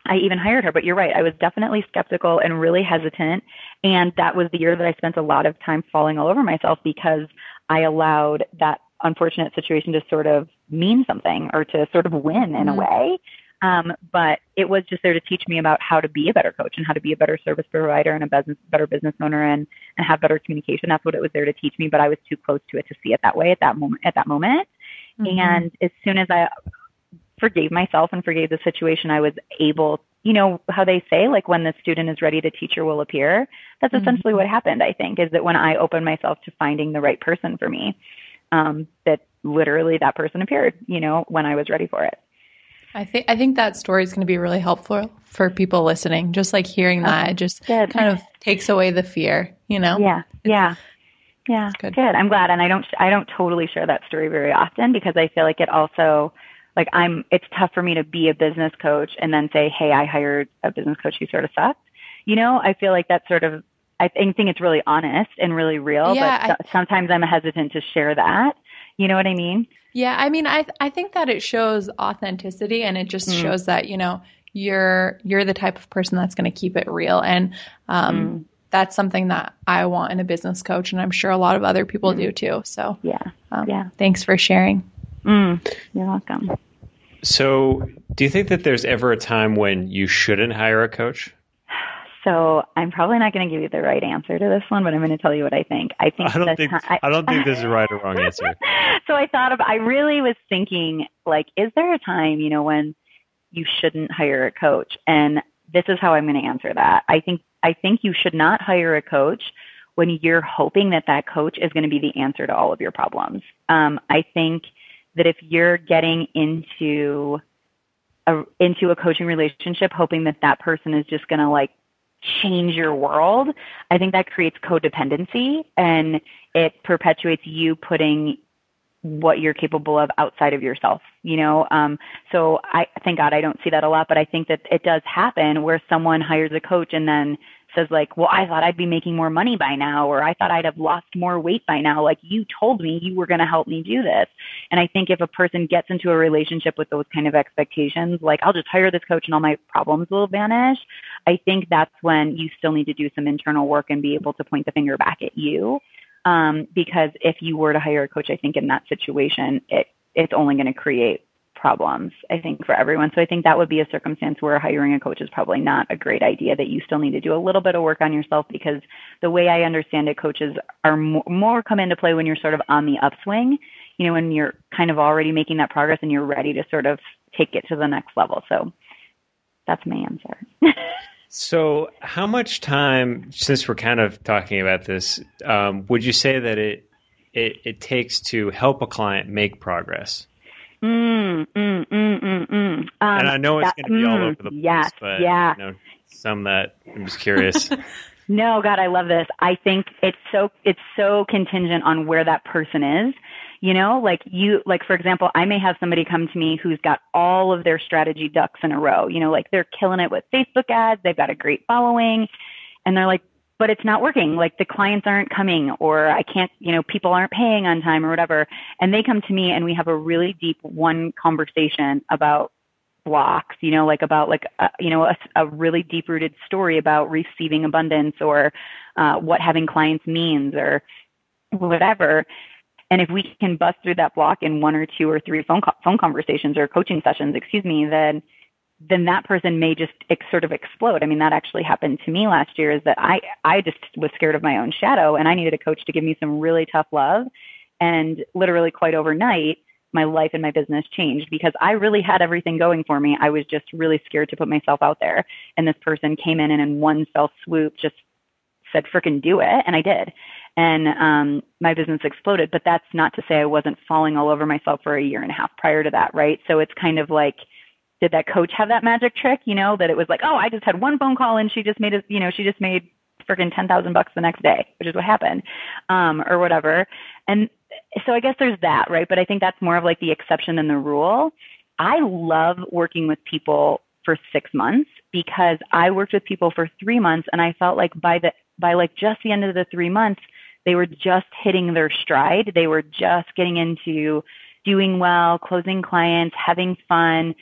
I even hired her, but you're right. I was definitely skeptical and really hesitant. And that was the year that I spent a lot of time falling all over myself because I allowed that unfortunate situation to sort of mean something or to sort of win in mm-hmm. a way. Um, but it was just there to teach me about how to be a better coach and how to be a better service provider and a business, better business owner and, and have better communication. That's what it was there to teach me, but I was too close to it to see it that way at that moment, at that moment. Mm-hmm. And as soon as I forgave myself and forgave the situation, I was able, you know, how they say, like when the student is ready, the teacher will appear. That's mm-hmm. essentially what happened, I think, is that when I opened myself to finding the right person for me, um, that literally that person appeared, you know, when I was ready for it. I think I think that story is going to be really helpful for people listening. Just like hearing that, it just Good. kind of takes away the fear, you know. Yeah, yeah, Yeah, good. good. I'm glad, and I don't I don't totally share that story very often because I feel like it also like I'm it's tough for me to be a business coach and then say, hey, I hired a business coach who sort of sucked. You know, I feel like that's sort of I think it's really honest and really real, yeah, but I, sometimes I'm hesitant to share that. You know what I mean? Yeah, I mean, I I think that it shows authenticity and it just mm. shows that you know you're you're the type of person that's going to keep it real and um, mm that's something that I want in a business coach, and I'm sure a lot of other people mm. do too. So yeah, um, yeah. Thanks for sharing. Mm, you're welcome. So, do you think that there's ever a time when you shouldn't hire a coach? So I'm probably not going to give you the right answer to this one, but I'm going to tell you what I think. I think I don't think I, I, don't think there's a right or wrong answer. so I thought of I really was thinking like, is there a time you know when you shouldn't hire a coach? And this is how I'm going to answer that. I think I think you should not hire a coach when you're hoping that that coach is going to be the answer to all of your problems. Um, I think that if you're getting into a, into a coaching relationship hoping that that person is just going to like change your world, I think that creates codependency and it perpetuates you putting what you're capable of outside of yourself, you know? Um, so I thank God I don't see that a lot, but I think that it does happen where someone hires a coach and then says like, well, I thought I'd be making more money by now, or I thought I'd have lost more weight by now. Like you told me you were going to help me do this. And I think if a person gets into a relationship with those kind of expectations, like I'll just hire this coach and all my problems will vanish. I think that's when you still need to do some internal work and be able to point the finger back at you. Um, because if you were to hire a coach, I think in that situation, it, it's only going to create problems, I think, for everyone. So I think that would be a circumstance where hiring a coach is probably not a great idea, that you still need to do a little bit of work on yourself because the way I understand it, coaches are more, more come into play when you're sort of on the upswing, you know, when you're kind of already making that progress and you're ready to sort of take it to the next level. So that's my answer. so, how much time, since we're kind of talking about this, um, would you say that it, it, it takes to help a client make progress? Mm, mm, mm, mm, mm. Um, and I know it's going to be all mm, over the place, yes, but yeah. you know, some that I'm just curious. no, God, I love this. I think it's so it's so contingent on where that person is. You know, like you, like for example, I may have somebody come to me who's got all of their strategy ducks in a row. You know, like they're killing it with Facebook ads, they've got a great following, and they're like, but it's not working. Like the clients aren't coming or I can't, you know, people aren't paying on time or whatever. And they come to me and we have a really deep one conversation about blocks, you know, like about like, a, you know, a, a really deep rooted story about receiving abundance or uh, what having clients means or whatever. And if we can bust through that block in one or two or three phone co- phone conversations or coaching sessions, excuse me, then then that person may just ex- sort of explode. I mean, that actually happened to me last year is that I, I just was scared of my own shadow and I needed a coach to give me some really tough love. And literally quite overnight, my life and my business changed because I really had everything going for me. I was just really scared to put myself out there. And this person came in and in one fell swoop just said, frickin' do it. And I did. And um, my business exploded. But that's not to say I wasn't falling all over myself for a year and a half prior to that, right? So it's kind of like, did that coach have that magic trick? You know, that it was like, oh, I just had one phone call and she just made a, you know, she just made freaking ten thousand bucks the next day, which is what happened, um, or whatever. And so I guess there's that, right? But I think that's more of like the exception than the rule. I love working with people for six months because I worked with people for three months and I felt like by the by like just the end of the three months, they were just hitting their stride. They were just getting into doing well, closing clients, having fun,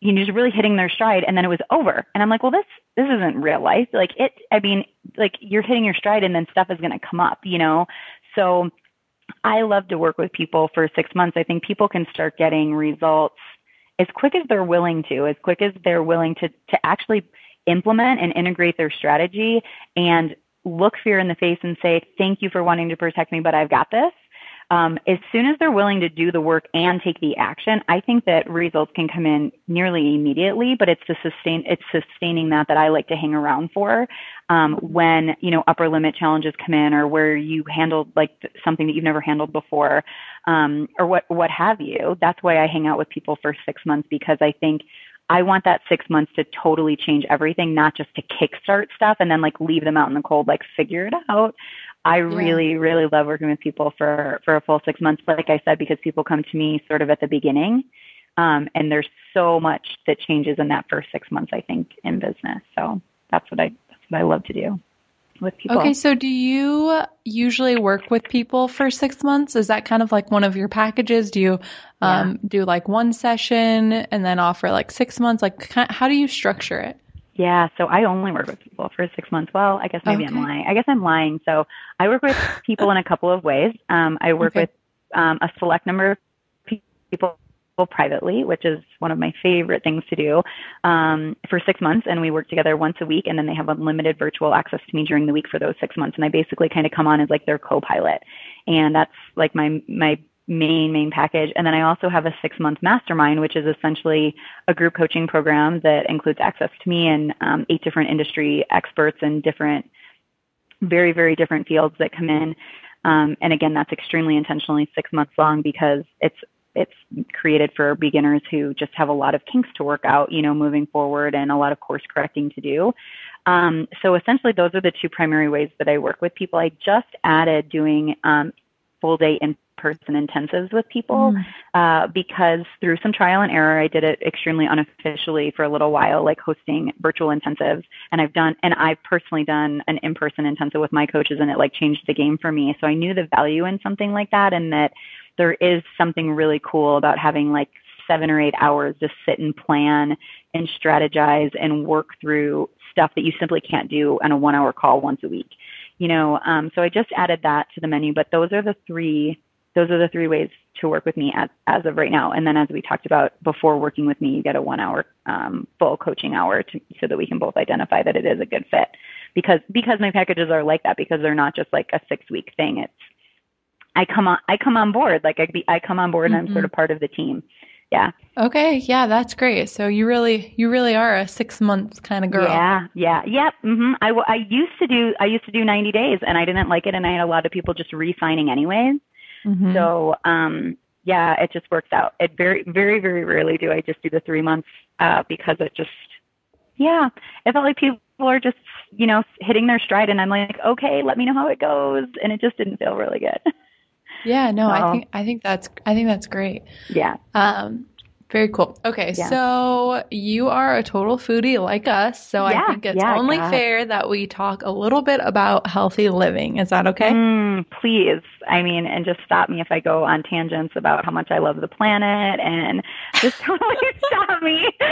you know, just really hitting their stride and then it was over. And I'm like, well, this, this isn't real life. Like it, I mean, like you're hitting your stride and then stuff is going to come up, you know? So I love to work with people for six months. I think people can start getting results as quick as they're willing to, as quick as they're willing to, to actually implement and integrate their strategy and look fear in the face and say, thank you for wanting to protect me, but I've got this um, as soon as they're willing to do the work and take the action, I think that results can come in nearly immediately. But it's the sustain, it's sustaining that that I like to hang around for. Um, when you know upper limit challenges come in, or where you handled like something that you've never handled before, um, or what what have you. That's why I hang out with people for six months because I think I want that six months to totally change everything, not just to kickstart stuff and then like leave them out in the cold, like figure it out. I really, yeah. really love working with people for, for a full six months, like I said, because people come to me sort of at the beginning. Um, and there's so much that changes in that first six months, I think, in business. So that's what I, that's what I love to do with people. Okay. So do you usually work with people for six months? Is that kind of like one of your packages? Do you, um, yeah. do like one session and then offer like six months? Like how do you structure it? Yeah, so I only work with people for six months. Well, I guess maybe okay. I'm lying. I guess I'm lying. So I work with people in a couple of ways. Um, I work okay. with um, a select number of people privately, which is one of my favorite things to do, um, for six months. And we work together once a week, and then they have unlimited virtual access to me during the week for those six months. And I basically kind of come on as like their co-pilot, and that's like my my main main package. And then i also have a six month mastermind which is essentially a group coaching program that includes access to me and um, eight different industry experts in different very very different fields that come in. Um, and again that's extremely intentionally six months long because it's it's created for beginners who just have a lot of kinks to work out you know moving forward and a lot of course correcting to do. Um, so essentially those are the two primary ways that i work with people. I just added doing um, full day in person intensives with people mm. uh, because through some trial and error, I did it extremely unofficially for a little while, like hosting virtual intensives. And I've done, and I've personally done an in person intensive with my coaches, and it like changed the game for me. So I knew the value in something like that, and that there is something really cool about having like seven or eight hours to sit and plan and strategize and work through stuff that you simply can't do on a one hour call once a week you know um, so i just added that to the menu but those are the three those are the three ways to work with me as, as of right now. And then as we talked about before working with me, you get a one hour um, full coaching hour to, so that we can both identify that it is a good fit because, because my packages are like that because they're not just like a six week thing. It's, I come on, I come on board. Like I, be, I come on board and mm-hmm. I'm sort of part of the team. Yeah. Okay. Yeah, that's great. So you really, you really are a six months kind of girl. Yeah. Yeah. Yep. Mm-hmm. I, I used to do, I used to do 90 days and I didn't like it. And I had a lot of people just re-signing anyways. Mm-hmm. So, um, yeah, it just works out. It very, very, very rarely do I just do the three months, uh, because it just, yeah, it felt like people are just, you know, hitting their stride and I'm like, okay, let me know how it goes. And it just didn't feel really good. Yeah, no, so, I think, I think that's, I think that's great. Yeah. Um, very cool. Okay, yeah. so you are a total foodie like us, so yeah, I think it's yeah, only God. fair that we talk a little bit about healthy living. Is that okay? Mm, please. I mean, and just stop me if I go on tangents about how much I love the planet and just totally stop me.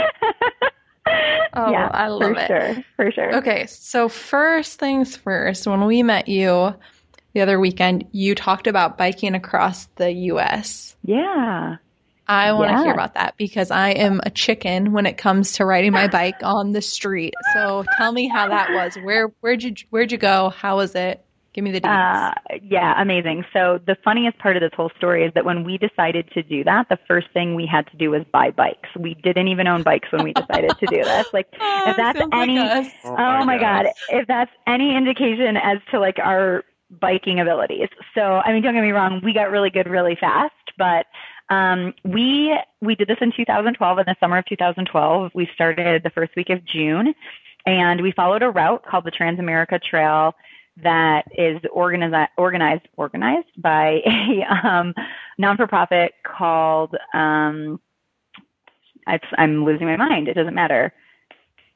oh, yeah, I love for it. Sure, for sure. Okay, so first things first, when we met you the other weekend, you talked about biking across the US. Yeah. I want to yeah. hear about that because I am a chicken when it comes to riding my bike on the street. So tell me how that was. Where where'd you where'd you go? How was it? Give me the details. Uh, yeah, amazing. So the funniest part of this whole story is that when we decided to do that, the first thing we had to do was buy bikes. We didn't even own bikes when we decided to do this. Like, oh, if that's any, like oh, oh my god, if that's any indication as to like our biking abilities. So, I mean, don't get me wrong, we got really good really fast, but um, we we did this in 2012 in the summer of 2012. We started the first week of June, and we followed a route called the Transamerica Trail that is organized organized organized by a um, non for profit called. Um, I'm losing my mind. It doesn't matter.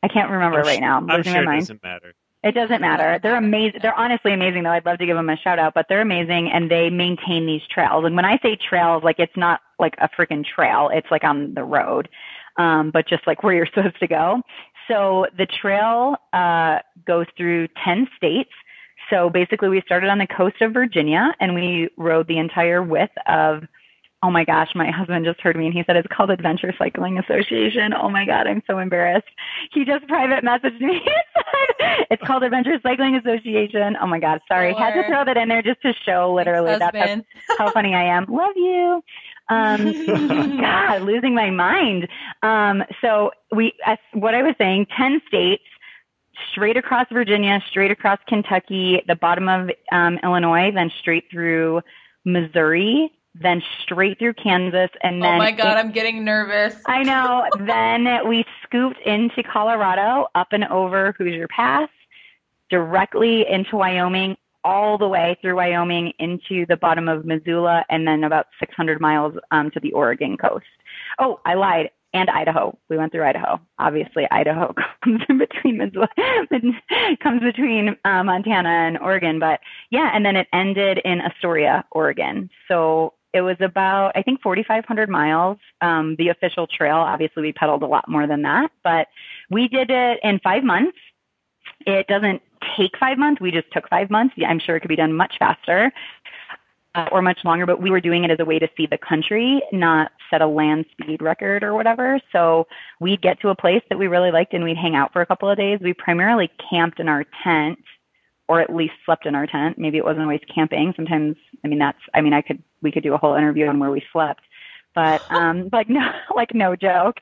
I can't remember I'm right now. I'm, I'm losing sure my mind. It doesn't matter. It doesn't matter. They're amazing. They're honestly amazing though. I'd love to give them a shout out, but they're amazing and they maintain these trails. And when I say trails, like it's not like a freaking trail. It's like on the road. Um, but just like where you're supposed to go. So the trail, uh, goes through 10 states. So basically we started on the coast of Virginia and we rode the entire width of Oh my gosh, my husband just heard me and he said it's called Adventure Cycling Association. Oh my God, I'm so embarrassed. He just private messaged me. it's called Adventure Cycling Association. Oh my God, sorry. Had to throw that in there just to show literally that's how, how funny I am. Love you. Um, God, losing my mind. Um, so we, as what I was saying, 10 states, straight across Virginia, straight across Kentucky, the bottom of um, Illinois, then straight through Missouri, then straight through Kansas, and oh then. Oh my God, it, I'm getting nervous. I know. then we scooped into Colorado, up and over Hoosier Pass, directly into Wyoming, all the way through Wyoming into the bottom of Missoula and then about 600 miles um, to the Oregon coast. Oh, I lied. And Idaho. We went through Idaho. Obviously, Idaho comes in between Missoula, comes between uh, Montana and Oregon. But yeah, and then it ended in Astoria, Oregon. So it was about, I think, 4,500 miles. Um, the official trail, obviously, we pedaled a lot more than that, but we did it in five months. It doesn't take five months. We just took five months. I'm sure it could be done much faster uh, or much longer, but we were doing it as a way to see the country, not set a land speed record or whatever. So we'd get to a place that we really liked and we'd hang out for a couple of days. We primarily camped in our tent or at least slept in our tent. Maybe it wasn't always camping. Sometimes, I mean, that's, I mean, I could, we could do a whole interview on where we slept but um like no like no joke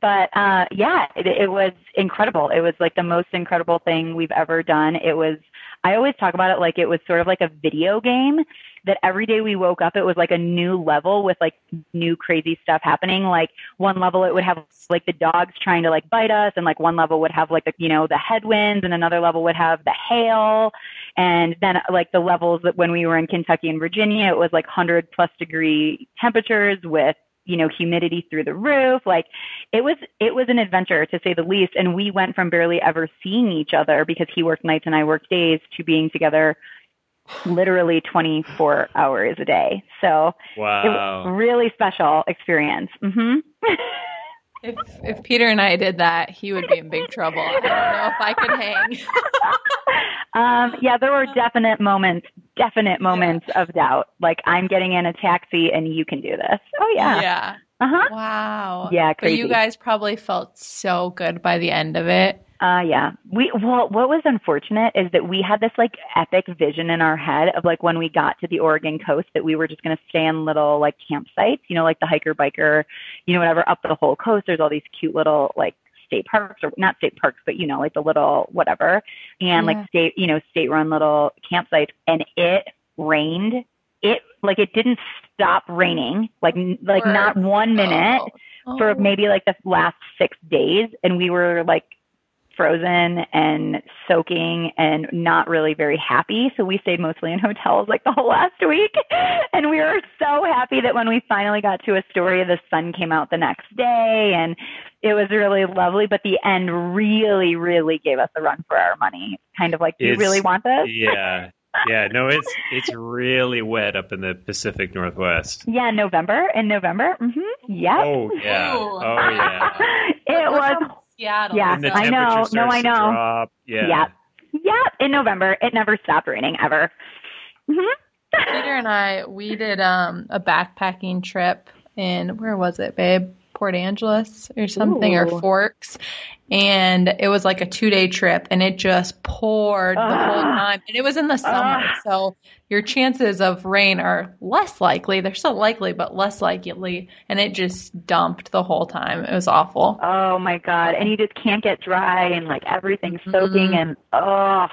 but uh yeah it, it was incredible it was like the most incredible thing we've ever done it was i always talk about it like it was sort of like a video game that every day we woke up, it was like a new level with like new crazy stuff happening. Like one level, it would have like the dogs trying to like bite us, and like one level would have like the, you know, the headwinds, and another level would have the hail. And then like the levels that when we were in Kentucky and Virginia, it was like 100 plus degree temperatures with you know humidity through the roof like it was it was an adventure to say the least and we went from barely ever seeing each other because he worked nights and I worked days to being together literally 24 hours a day. So wow. it was a really special experience. Mm-hmm. if, if Peter and I did that, he would be in big trouble. I don't know if I could hang. um, yeah, there were definite moments, definite moments yeah. of doubt. Like I'm getting in a taxi and you can do this. Oh yeah. Yeah. Uh-huh. Wow. Yeah, crazy. But you guys probably felt so good by the end of it. Uh, yeah. We, well, what was unfortunate is that we had this like epic vision in our head of like when we got to the Oregon coast that we were just going to stay in little like campsites, you know, like the hiker biker, you know, whatever up the whole coast. There's all these cute little like state parks or not state parks, but you know, like the little whatever and yeah. like state, you know, state run little campsites. And it rained. It like it didn't stop raining, like, like not one minute. Oh. For oh. maybe like the last six days, and we were like frozen and soaking and not really very happy. So we stayed mostly in hotels like the whole last week. And we were so happy that when we finally got to Astoria, the sun came out the next day and it was really lovely. But the end really, really gave us a run for our money. Kind of like, do you really want this? Yeah. yeah, no, it's it's really wet up in the Pacific Northwest. Yeah, November in November. Mm-hmm. Yeah. Oh yeah. Oh yeah. it was Seattle. Yeah, I know. No, I know. Drop. Yeah. Yeah. Yeah. In November, it never stopped raining ever. Mm-hmm. Peter and I, we did um, a backpacking trip in where was it, babe? Port Angeles or something Ooh. or Forks. And it was like a two day trip and it just poured uh, the whole ah. time. And it was in the summer. Uh, so your chances of rain are less likely. They're still likely, but less likely. And it just dumped the whole time. It was awful. Oh my God. And you just can't get dry and like everything's soaking mm-hmm. and oh.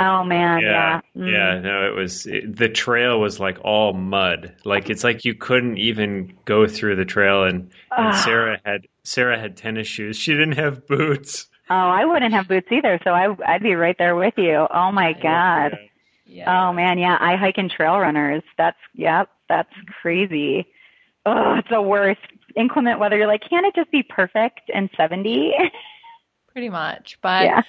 Oh man, yeah, yeah, mm. yeah. No, it was it, the trail was like all mud. Like it's like you couldn't even go through the trail. And, and Sarah had Sarah had tennis shoes. She didn't have boots. Oh, I wouldn't have boots either. So I I'd be right there with you. Oh my god. Yeah. Oh man, yeah. I hike in trail runners. That's yep. That's crazy. Oh, it's the worst. Inclement weather. You're like, can't it just be perfect and seventy? pretty much. But yeah.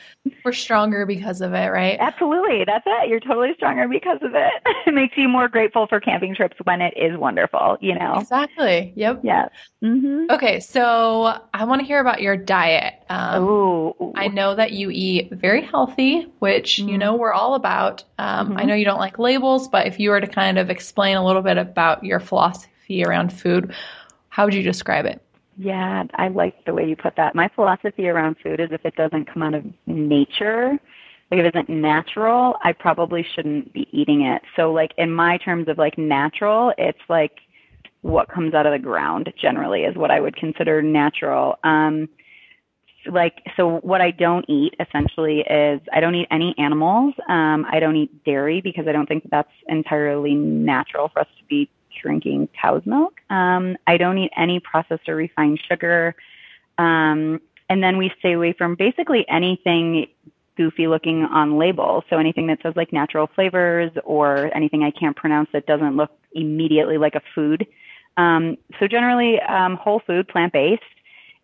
we're stronger because of it, right? Absolutely. That's it. You're totally stronger because of it. it makes you more grateful for camping trips when it is wonderful, you know? Exactly. Yep. Yeah. Mm-hmm. Okay. So I want to hear about your diet. Um, Ooh. I know that you eat very healthy, which mm-hmm. you know we're all about. Um, mm-hmm. I know you don't like labels, but if you were to kind of explain a little bit about your philosophy around food, how would you describe it? Yeah, I like the way you put that. My philosophy around food is if it doesn't come out of nature, like if it isn't natural, I probably shouldn't be eating it. So like in my terms of like natural, it's like what comes out of the ground generally is what I would consider natural. Um like so what I don't eat essentially is I don't eat any animals. Um I don't eat dairy because I don't think that's entirely natural for us to be drinking cow's milk. Um, I don't eat any processed or refined sugar. Um, and then we stay away from basically anything goofy looking on labels. So anything that says like natural flavors or anything I can't pronounce that doesn't look immediately like a food. Um, so generally, um, whole food, plant based.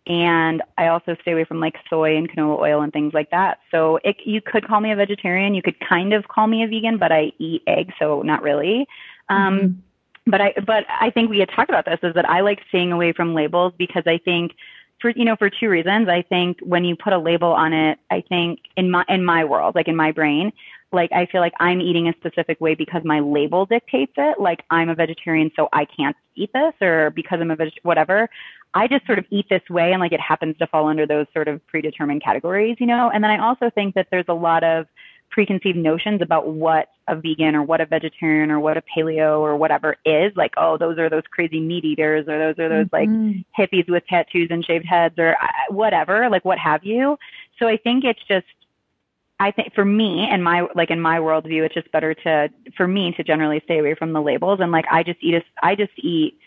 And I also stay away from like soy and canola oil and things like that. So it, you could call me a vegetarian. You could kind of call me a vegan, but I eat eggs, so not really. Um, mm-hmm but I but I think we had talked about this is that I like staying away from labels because I think for you know for two reasons. I think when you put a label on it, I think in my in my world, like in my brain, like I feel like I'm eating a specific way because my label dictates it. Like I'm a vegetarian, so I can't eat this, or because I'm a veg, whatever. I just sort of eat this way, and like it happens to fall under those sort of predetermined categories, you know. And then I also think that there's a lot of preconceived notions about what a vegan or what a vegetarian or what a paleo or whatever is. Like, oh, those are those crazy meat eaters or those are those mm-hmm. like hippies with tattoos and shaved heads or uh, whatever, like what have you. So I think it's just, I think for me and my, like in my worldview, it's just better to, for me to generally stay away from the labels. And like, I just eat, a, I just eat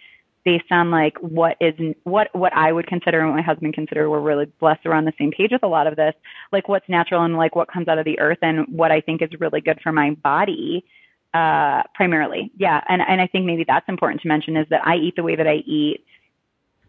based on like what is what what I would consider and what my husband consider we're really blessed we're on the same page with a lot of this like what's natural and like what comes out of the earth and what I think is really good for my body uh primarily. Yeah and and I think maybe that's important to mention is that I eat the way that I eat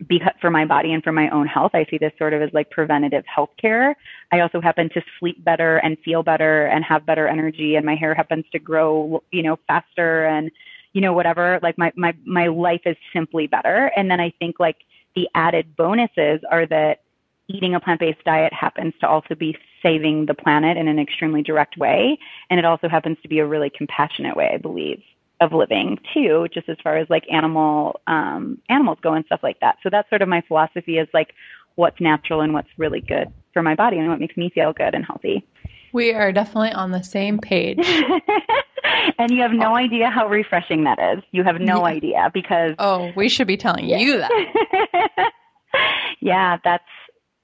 because for my body and for my own health. I see this sort of as like preventative health care. I also happen to sleep better and feel better and have better energy and my hair happens to grow you know faster and you know, whatever, like my, my, my life is simply better. And then I think like the added bonuses are that eating a plant-based diet happens to also be saving the planet in an extremely direct way. And it also happens to be a really compassionate way, I believe, of living too, just as far as like animal, um, animals go and stuff like that. So that's sort of my philosophy is like what's natural and what's really good for my body and what makes me feel good and healthy. We are definitely on the same page. and you have no oh. idea how refreshing that is. You have no yeah. idea because Oh, we should be telling yeah. you that. yeah, that's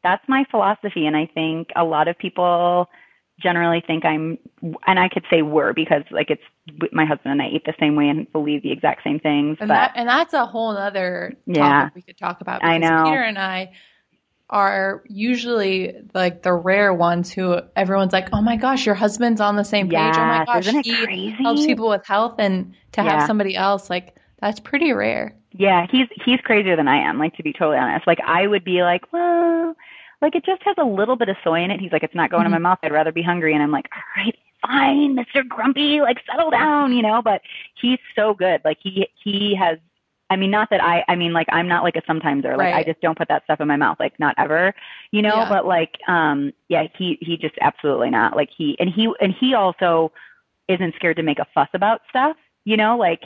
that's my philosophy and I think a lot of people generally think I'm and I could say we're because like it's my husband and I eat the same way and believe the exact same things. And but, that and that's a whole other topic yeah, we could talk about. I know. Peter and I are usually like the rare ones who everyone's like, oh my gosh, your husband's on the same page. Yes, oh my gosh, he crazy? helps people with health, and to yeah. have somebody else like that's pretty rare. Yeah, he's he's crazier than I am. Like to be totally honest, like I would be like, well, like it just has a little bit of soy in it. He's like, it's not going mm-hmm. in my mouth. I'd rather be hungry. And I'm like, all right, fine, Mr. Grumpy, like settle down, you know. But he's so good. Like he he has I mean, not that I, I mean, like, I'm not like a sometimeser. Like, right. I just don't put that stuff in my mouth. Like, not ever, you know, yeah. but like, um, yeah, he, he just absolutely not. Like, he, and he, and he also isn't scared to make a fuss about stuff, you know, like,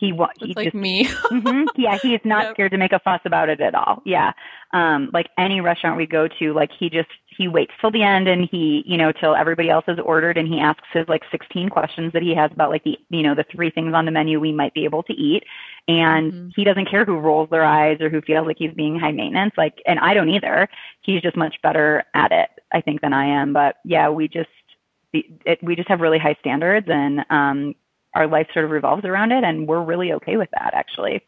he wa- he like just, me. mm-hmm, yeah, he is not yep. scared to make a fuss about it at all. Yeah. Um, like any restaurant we go to, like he just he waits till the end and he, you know, till everybody else has ordered and he asks his like 16 questions that he has about like the, you know, the three things on the menu we might be able to eat. And mm-hmm. he doesn't care who rolls their eyes or who feels like he's being high maintenance. Like, and I don't either. He's just much better at it, I think, than I am. But yeah, we just, it, we just have really high standards and, um, our life sort of revolves around it and we're really okay with that actually.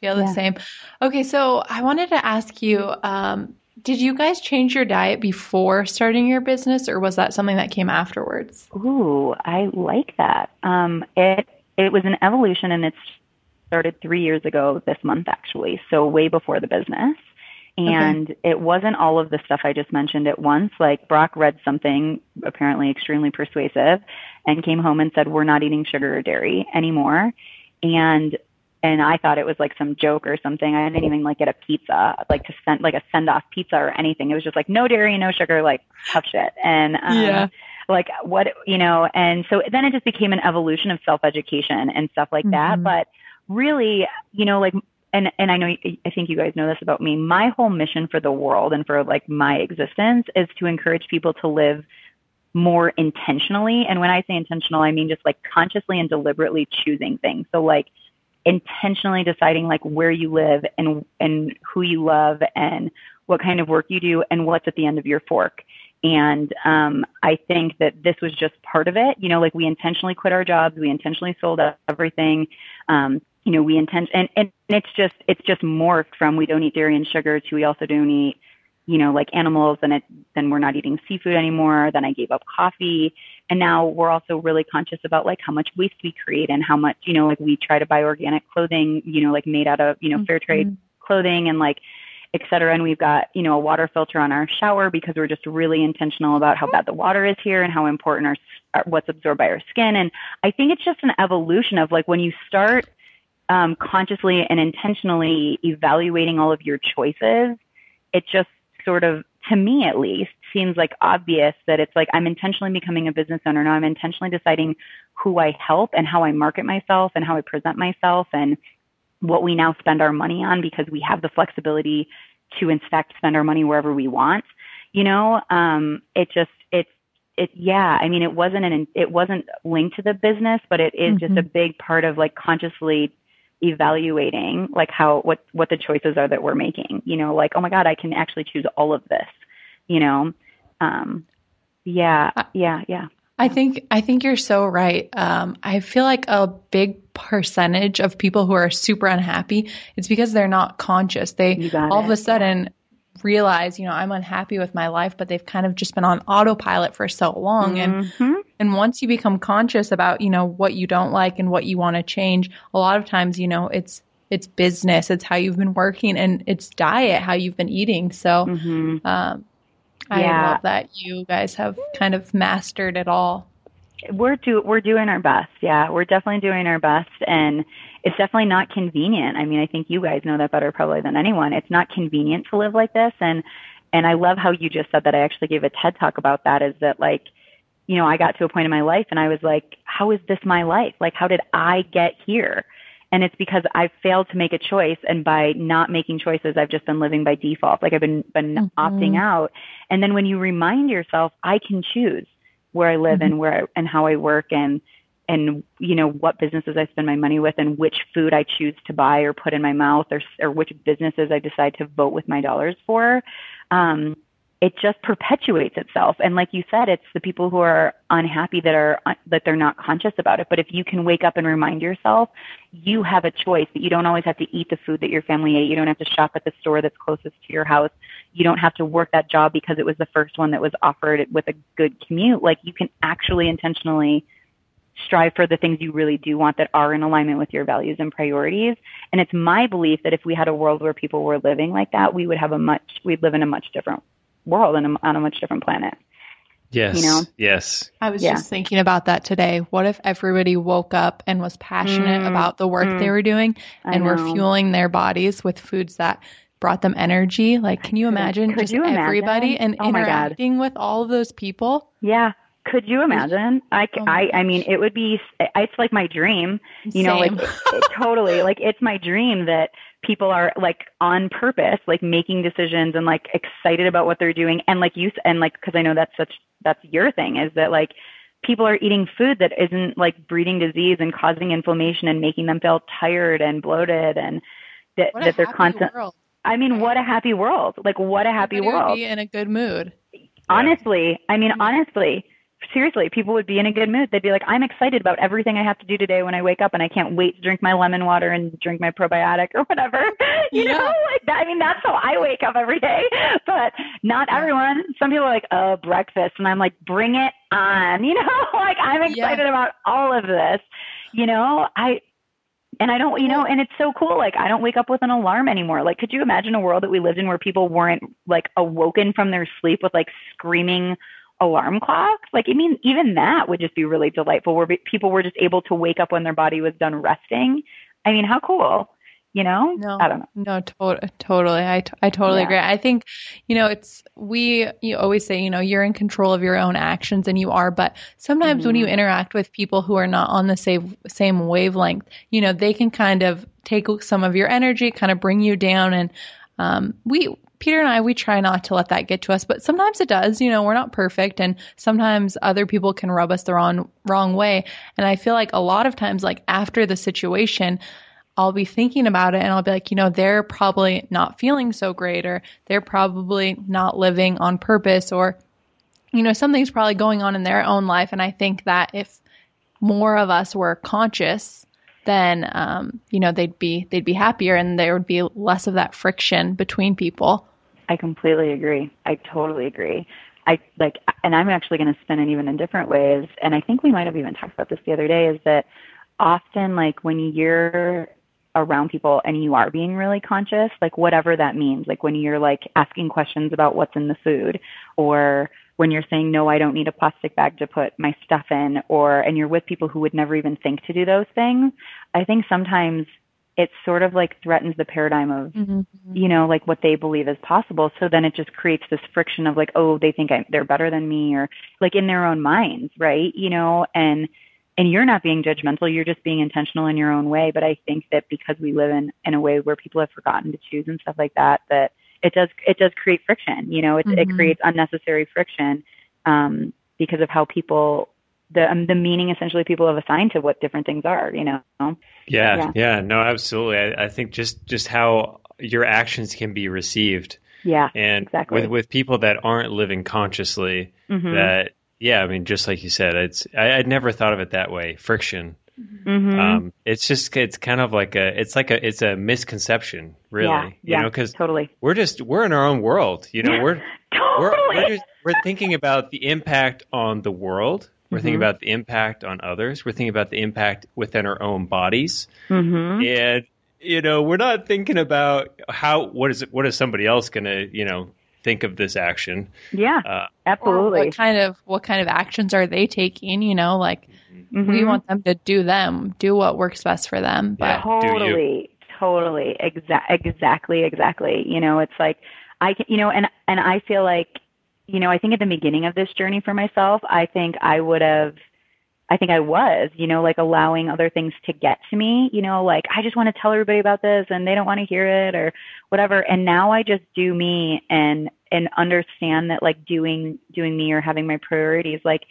Feel the yeah. same. Okay so i wanted to ask you um, did you guys change your diet before starting your business or was that something that came afterwards? Ooh i like that. Um, it it was an evolution and it started three years ago this month actually so way before the business and okay. it wasn't all of the stuff I just mentioned at once. Like Brock read something apparently extremely persuasive and came home and said, we're not eating sugar or dairy anymore. And, and I thought it was like some joke or something. I didn't even like get a pizza, like to send, like a send off pizza or anything. It was just like no dairy, no sugar, like tough shit. And, um, yeah. like what, you know, and so then it just became an evolution of self education and stuff like mm-hmm. that. But really, you know, like and and I know I think you guys know this about me. My whole mission for the world and for like my existence is to encourage people to live more intentionally. And when I say intentional, I mean just like consciously and deliberately choosing things. So like intentionally deciding like where you live and and who you love and what kind of work you do and what's at the end of your fork. And um, I think that this was just part of it. You know, like we intentionally quit our jobs, we intentionally sold everything. Um, you know, we intend, and, and it's just, it's just morphed from we don't eat dairy and sugar to we also don't eat, you know, like animals and it, then we're not eating seafood anymore. Then I gave up coffee. And now we're also really conscious about like how much waste we create and how much, you know, like we try to buy organic clothing, you know, like made out of, you know, fair trade mm-hmm. clothing and like, et cetera. And we've got, you know, a water filter on our shower because we're just really intentional about how bad the water is here and how important our, our what's absorbed by our skin. And I think it's just an evolution of like when you start um, consciously and intentionally evaluating all of your choices, it just sort of, to me at least, seems like obvious that it's like I'm intentionally becoming a business owner now. I'm intentionally deciding who I help and how I market myself and how I present myself and what we now spend our money on because we have the flexibility to in fact spend our money wherever we want. You know, um, it just it's it yeah. I mean, it wasn't an it wasn't linked to the business, but it is mm-hmm. just a mm-hmm. big part of like consciously evaluating like how what what the choices are that we're making you know like oh my god i can actually choose all of this you know um yeah yeah yeah I think I think you're so right. Um, I feel like a big percentage of people who are super unhappy, it's because they're not conscious. They all it. of a sudden realize, you know, I'm unhappy with my life, but they've kind of just been on autopilot for so long. Mm-hmm. And and once you become conscious about, you know, what you don't like and what you want to change, a lot of times, you know, it's it's business, it's how you've been working, and it's diet, how you've been eating. So, mm-hmm. um, I yeah. love that you guys have kind of mastered it all. We're do we're doing our best. Yeah, we're definitely doing our best, and it's definitely not convenient. I mean, I think you guys know that better probably than anyone. It's not convenient to live like this and and I love how you just said that I actually gave a TED talk about that is that like you know, I got to a point in my life and I was like, how is this my life? Like how did I get here? And it's because I've failed to make a choice and by not making choices I've just been living by default. Like I've been been mm-hmm. opting out. And then when you remind yourself I can choose where I live mm-hmm. and where I, and how I work and and you know what businesses I spend my money with and which food I choose to buy or put in my mouth or or which businesses I decide to vote with my dollars for. Um, it just perpetuates itself. And like you said, it's the people who are unhappy that are that they're not conscious about it. But if you can wake up and remind yourself, you have a choice that you don't always have to eat the food that your family ate. You don't have to shop at the store that's closest to your house. You don't have to work that job because it was the first one that was offered with a good commute. Like you can actually intentionally strive for the things you really do want that are in alignment with your values and priorities. And it's my belief that if we had a world where people were living like that, we would have a much, we'd live in a much different world and on a much different planet. Yes. You know? Yes. I was yeah. just thinking about that today. What if everybody woke up and was passionate mm, about the work mm, they were doing and were fueling their bodies with foods that brought them energy? Like, can you imagine Could just you imagine? everybody and oh interacting with all of those people? Yeah. Could you imagine? I, oh I, I mean, it would be, it's like my dream, you Same. know, like totally, like it's my dream that people are like on purpose, like making decisions and like excited about what they're doing. And like you, and like, cause I know that's such, that's your thing is that like people are eating food that isn't like breeding disease and causing inflammation and making them feel tired and bloated and that, that they're constant. World. I mean, what a happy world. Like what a happy Everybody world. Be in a good mood. Honestly, I mean, mm-hmm. honestly, seriously, people would be in a good mood. They'd be like, I'm excited about everything I have to do today when I wake up and I can't wait to drink my lemon water and drink my probiotic or whatever. You yeah. know, like that, I mean, that's how I wake up every day, but not yeah. everyone. Some people are like, oh, breakfast. And I'm like, bring it on. You know, like I'm excited yeah. about all of this. You know, I, and I don't, you know, and it's so cool. Like I don't wake up with an alarm anymore. Like, could you imagine a world that we lived in where people weren't like awoken from their sleep with like screaming alarm clocks. Like, I mean, even that would just be really delightful where people were just able to wake up when their body was done resting. I mean, how cool, you know? No, I don't know. No, to- totally. I, t- I totally yeah. agree. I think, you know, it's, we, you always say, you know, you're in control of your own actions and you are, but sometimes mm-hmm. when you mm-hmm. interact with people who are not on the same, same wavelength, you know, they can kind of take some of your energy, kind of bring you down. And, um, we, Peter and I, we try not to let that get to us, but sometimes it does. You know, we're not perfect and sometimes other people can rub us the wrong, wrong way. And I feel like a lot of times, like after the situation, I'll be thinking about it and I'll be like, you know, they're probably not feeling so great or they're probably not living on purpose or, you know, something's probably going on in their own life. And I think that if more of us were conscious then um, you know they'd be they'd be happier and there would be less of that friction between people I completely agree. I totally agree. I like, and I'm actually going to spin it even in different ways. And I think we might have even talked about this the other day. Is that often like when you're around people and you are being really conscious, like whatever that means, like when you're like asking questions about what's in the food or when you're saying, no, I don't need a plastic bag to put my stuff in or, and you're with people who would never even think to do those things. I think sometimes it sort of like threatens the paradigm of, mm-hmm. you know, like what they believe is possible. So then it just creates this friction of like, oh, they think I, they're better than me or like in their own minds, right? You know, and, and you're not being judgmental you're just being intentional in your own way but i think that because we live in in a way where people have forgotten to choose and stuff like that that it does it does create friction you know it, mm-hmm. it creates unnecessary friction um, because of how people the um, the meaning essentially people have assigned to what different things are you know yeah yeah, yeah no absolutely I, I think just just how your actions can be received yeah and exactly. with with people that aren't living consciously mm-hmm. that yeah, I mean, just like you said, it's I, would never thought of it that way. Friction. Mm-hmm. Um, it's just it's kind of like a it's like a it's a misconception, really. Yeah, you yeah, know, because totally we're just we're in our own world. You know, we're totally. we're we're, just, we're thinking about the impact on the world. We're mm-hmm. thinking about the impact on others. We're thinking about the impact within our own bodies, mm-hmm. and you know, we're not thinking about how what is it what is somebody else going to you know think of this action. Yeah, uh, absolutely. what kind of what kind of actions are they taking? You know, like mm-hmm. we want them to do them, do what works best for them. But yeah, totally, totally, exa- exactly, exactly. You know, it's like I, can, you know, and and I feel like, you know, I think at the beginning of this journey for myself, I think I would have I think I was, you know, like allowing other things to get to me, you know, like I just want to tell everybody about this and they don't want to hear it or whatever. And now I just do me and, and understand that like doing, doing me or having my priorities, like,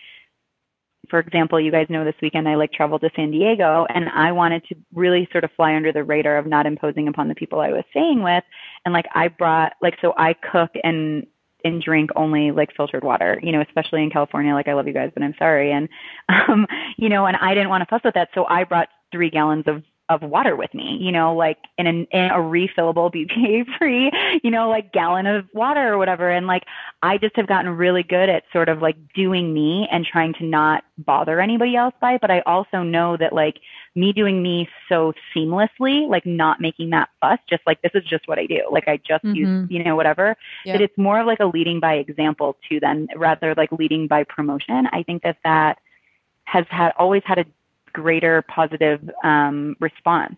for example, you guys know this weekend I like traveled to San Diego and I wanted to really sort of fly under the radar of not imposing upon the people I was staying with. And like I brought, like, so I cook and and drink only like filtered water, you know, especially in California. Like I love you guys, but I'm sorry. And, um, you know, and I didn't want to fuss with that. So I brought three gallons of, of water with me, you know, like in, an, in a refillable BPA free, you know, like gallon of water or whatever. And like, I just have gotten really good at sort of like doing me and trying to not bother anybody else by it. But I also know that like, me doing me so seamlessly, like not making that fuss, just like this is just what I do. Like I just mm-hmm. use, you know, whatever. That it's more of like a leading by example to than rather like leading by promotion. I think that that has had always had a greater positive um, response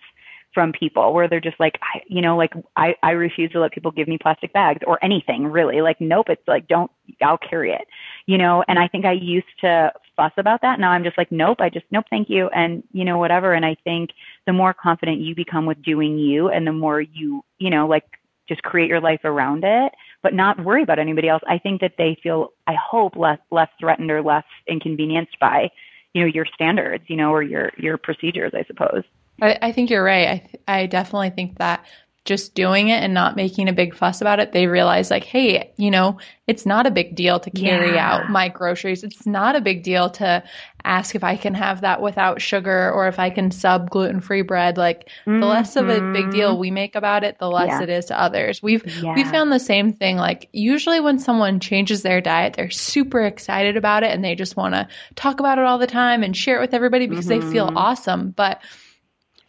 from people where they're just like, I, you know, like I, I refuse to let people give me plastic bags or anything really. Like, nope, it's like, don't, I'll carry it, you know, and I think I used to fuss about that. Now I'm just like, nope, I just, nope, thank you. And, you know, whatever. And I think the more confident you become with doing you and the more you, you know, like just create your life around it, but not worry about anybody else. I think that they feel, I hope, less, less threatened or less inconvenienced by, you know, your standards, you know, or your, your procedures, I suppose. I, I think you're right. I, I definitely think that just doing it and not making a big fuss about it, they realize like, hey, you know, it's not a big deal to carry yeah. out my groceries. It's not a big deal to ask if I can have that without sugar or if I can sub gluten free bread. Like mm-hmm. the less of a big deal we make about it, the less yeah. it is to others. We've yeah. we found the same thing. Like usually when someone changes their diet, they're super excited about it and they just want to talk about it all the time and share it with everybody because mm-hmm. they feel mm-hmm. awesome. But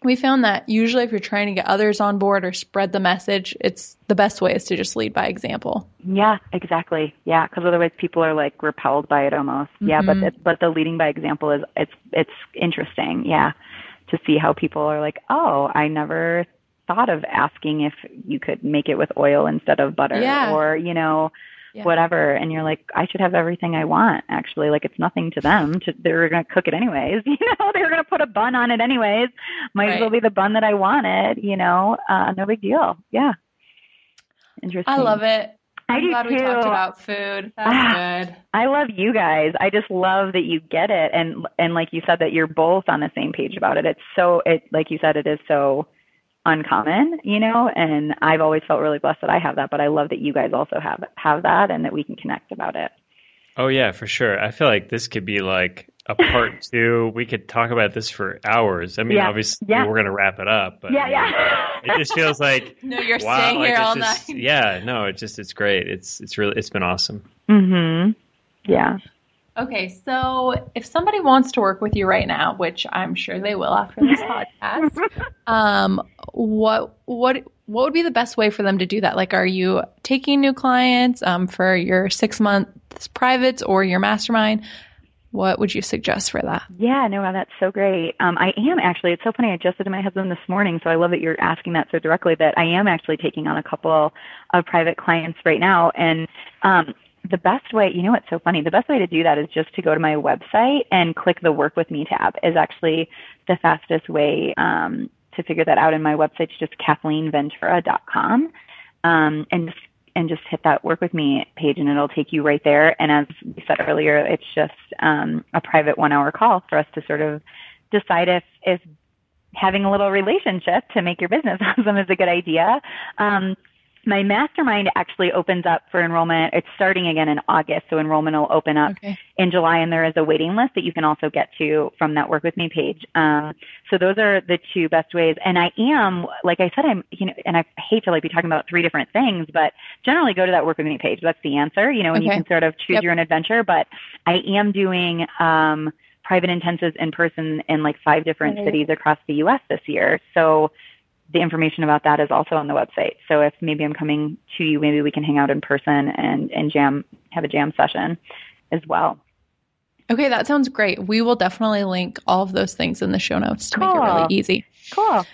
we found that usually if you're trying to get others on board or spread the message, it's the best way is to just lead by example. Yeah, exactly. Yeah, because otherwise people are like repelled by it almost. Mm-hmm. Yeah, but mm-hmm. but the leading by example is it's it's interesting. Yeah, to see how people are like, oh, I never thought of asking if you could make it with oil instead of butter, yeah. or you know yeah. whatever and you're like i should have everything i want actually like it's nothing to them to, they're going to cook it anyways you know they're going to put a bun on it anyways might right. as well be the bun that i wanted you know uh no big deal yeah interesting i love it I'm I do glad too. we talked about food. That's good. I love you guys. I just love that you get it, and and like you said, that you're both on the same page about it. It's so it like you said, it is so uncommon, you know, and I've always felt really blessed that I have that, but I love that you guys also have have that and that we can connect about it. Oh yeah, for sure. I feel like this could be like a part two. We could talk about this for hours. I mean, Yeah. obviously Yeah. we're going to wrap it up, but Yeah, yeah. it just feels like No, you're wow, staying here it's all just- night. Yeah, no, it just it's great. It's it's really it's been awesome. Mm-hmm. Yeah. Okay, so if somebody wants to work with you right now, which I'm sure they will after this podcast, um, what what what would be the best way for them to do that? Like, are you taking new clients um, for your six months privates or your mastermind? What would you suggest for that? Yeah, no, wow, that's so great. Um, I am actually. It's so funny. I just said to my husband this morning, so I love that you're asking that so directly. That I am actually taking on a couple of private clients right now, and um, the best way, you know, what's so funny. The best way to do that is just to go to my website and click the Work with Me tab. Is actually the fastest way um, to figure that out. And my website's just KathleenVentura.com, um, and just and just hit that work with me page and it'll take you right there. And as we said earlier, it's just um, a private one hour call for us to sort of decide if, if having a little relationship to make your business awesome is a good idea. Um, my mastermind actually opens up for enrollment. It's starting again in August, so enrollment will open up Okay. in July, and there is a waiting list that you can also get to from that Work With Me page. Um, so those are the two best ways. And I am, like I said, I'm, you know, and I hate to like be talking about three different things, but generally go to that Work With Me page. That's the answer, you know, and you can sort of choose Yep. your own adventure. But I am doing um, private intensives in person in like five different Right. cities across the U.S. this year. So the information about that is also on the website. So if maybe I'm coming to you, maybe we can hang out in person and, and jam, have a jam session as well. Okay, that sounds great. We will definitely link all of those things in the show notes to make it really easy. Cool.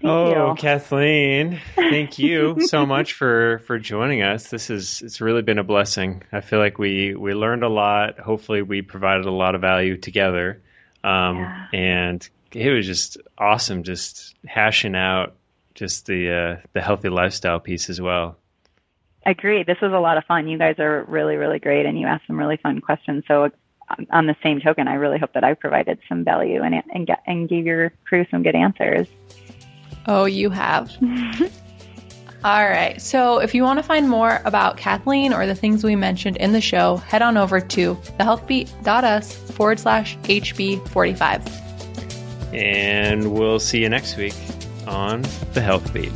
Thank oh, you. Kathleen, thank you so much for for joining us. This is it's really been a blessing. I feel like we we learned a lot. Hopefully, we provided a lot of value together. Um, Yeah. and it was just awesome, just hashing out just the uh, the healthy lifestyle piece as well. Agreed. This was a lot of fun. You guys are really, really great, and you asked some really fun questions. So, on the same token, I really hope that I provided some value and and, get, and gave your crew some good answers. Oh, you have. All right. So if you want to find more about Kathleen or the things we mentioned in the show, head on over to thehealthbeat.us forward slash HB45. And we'll see you next week on the Health Beat.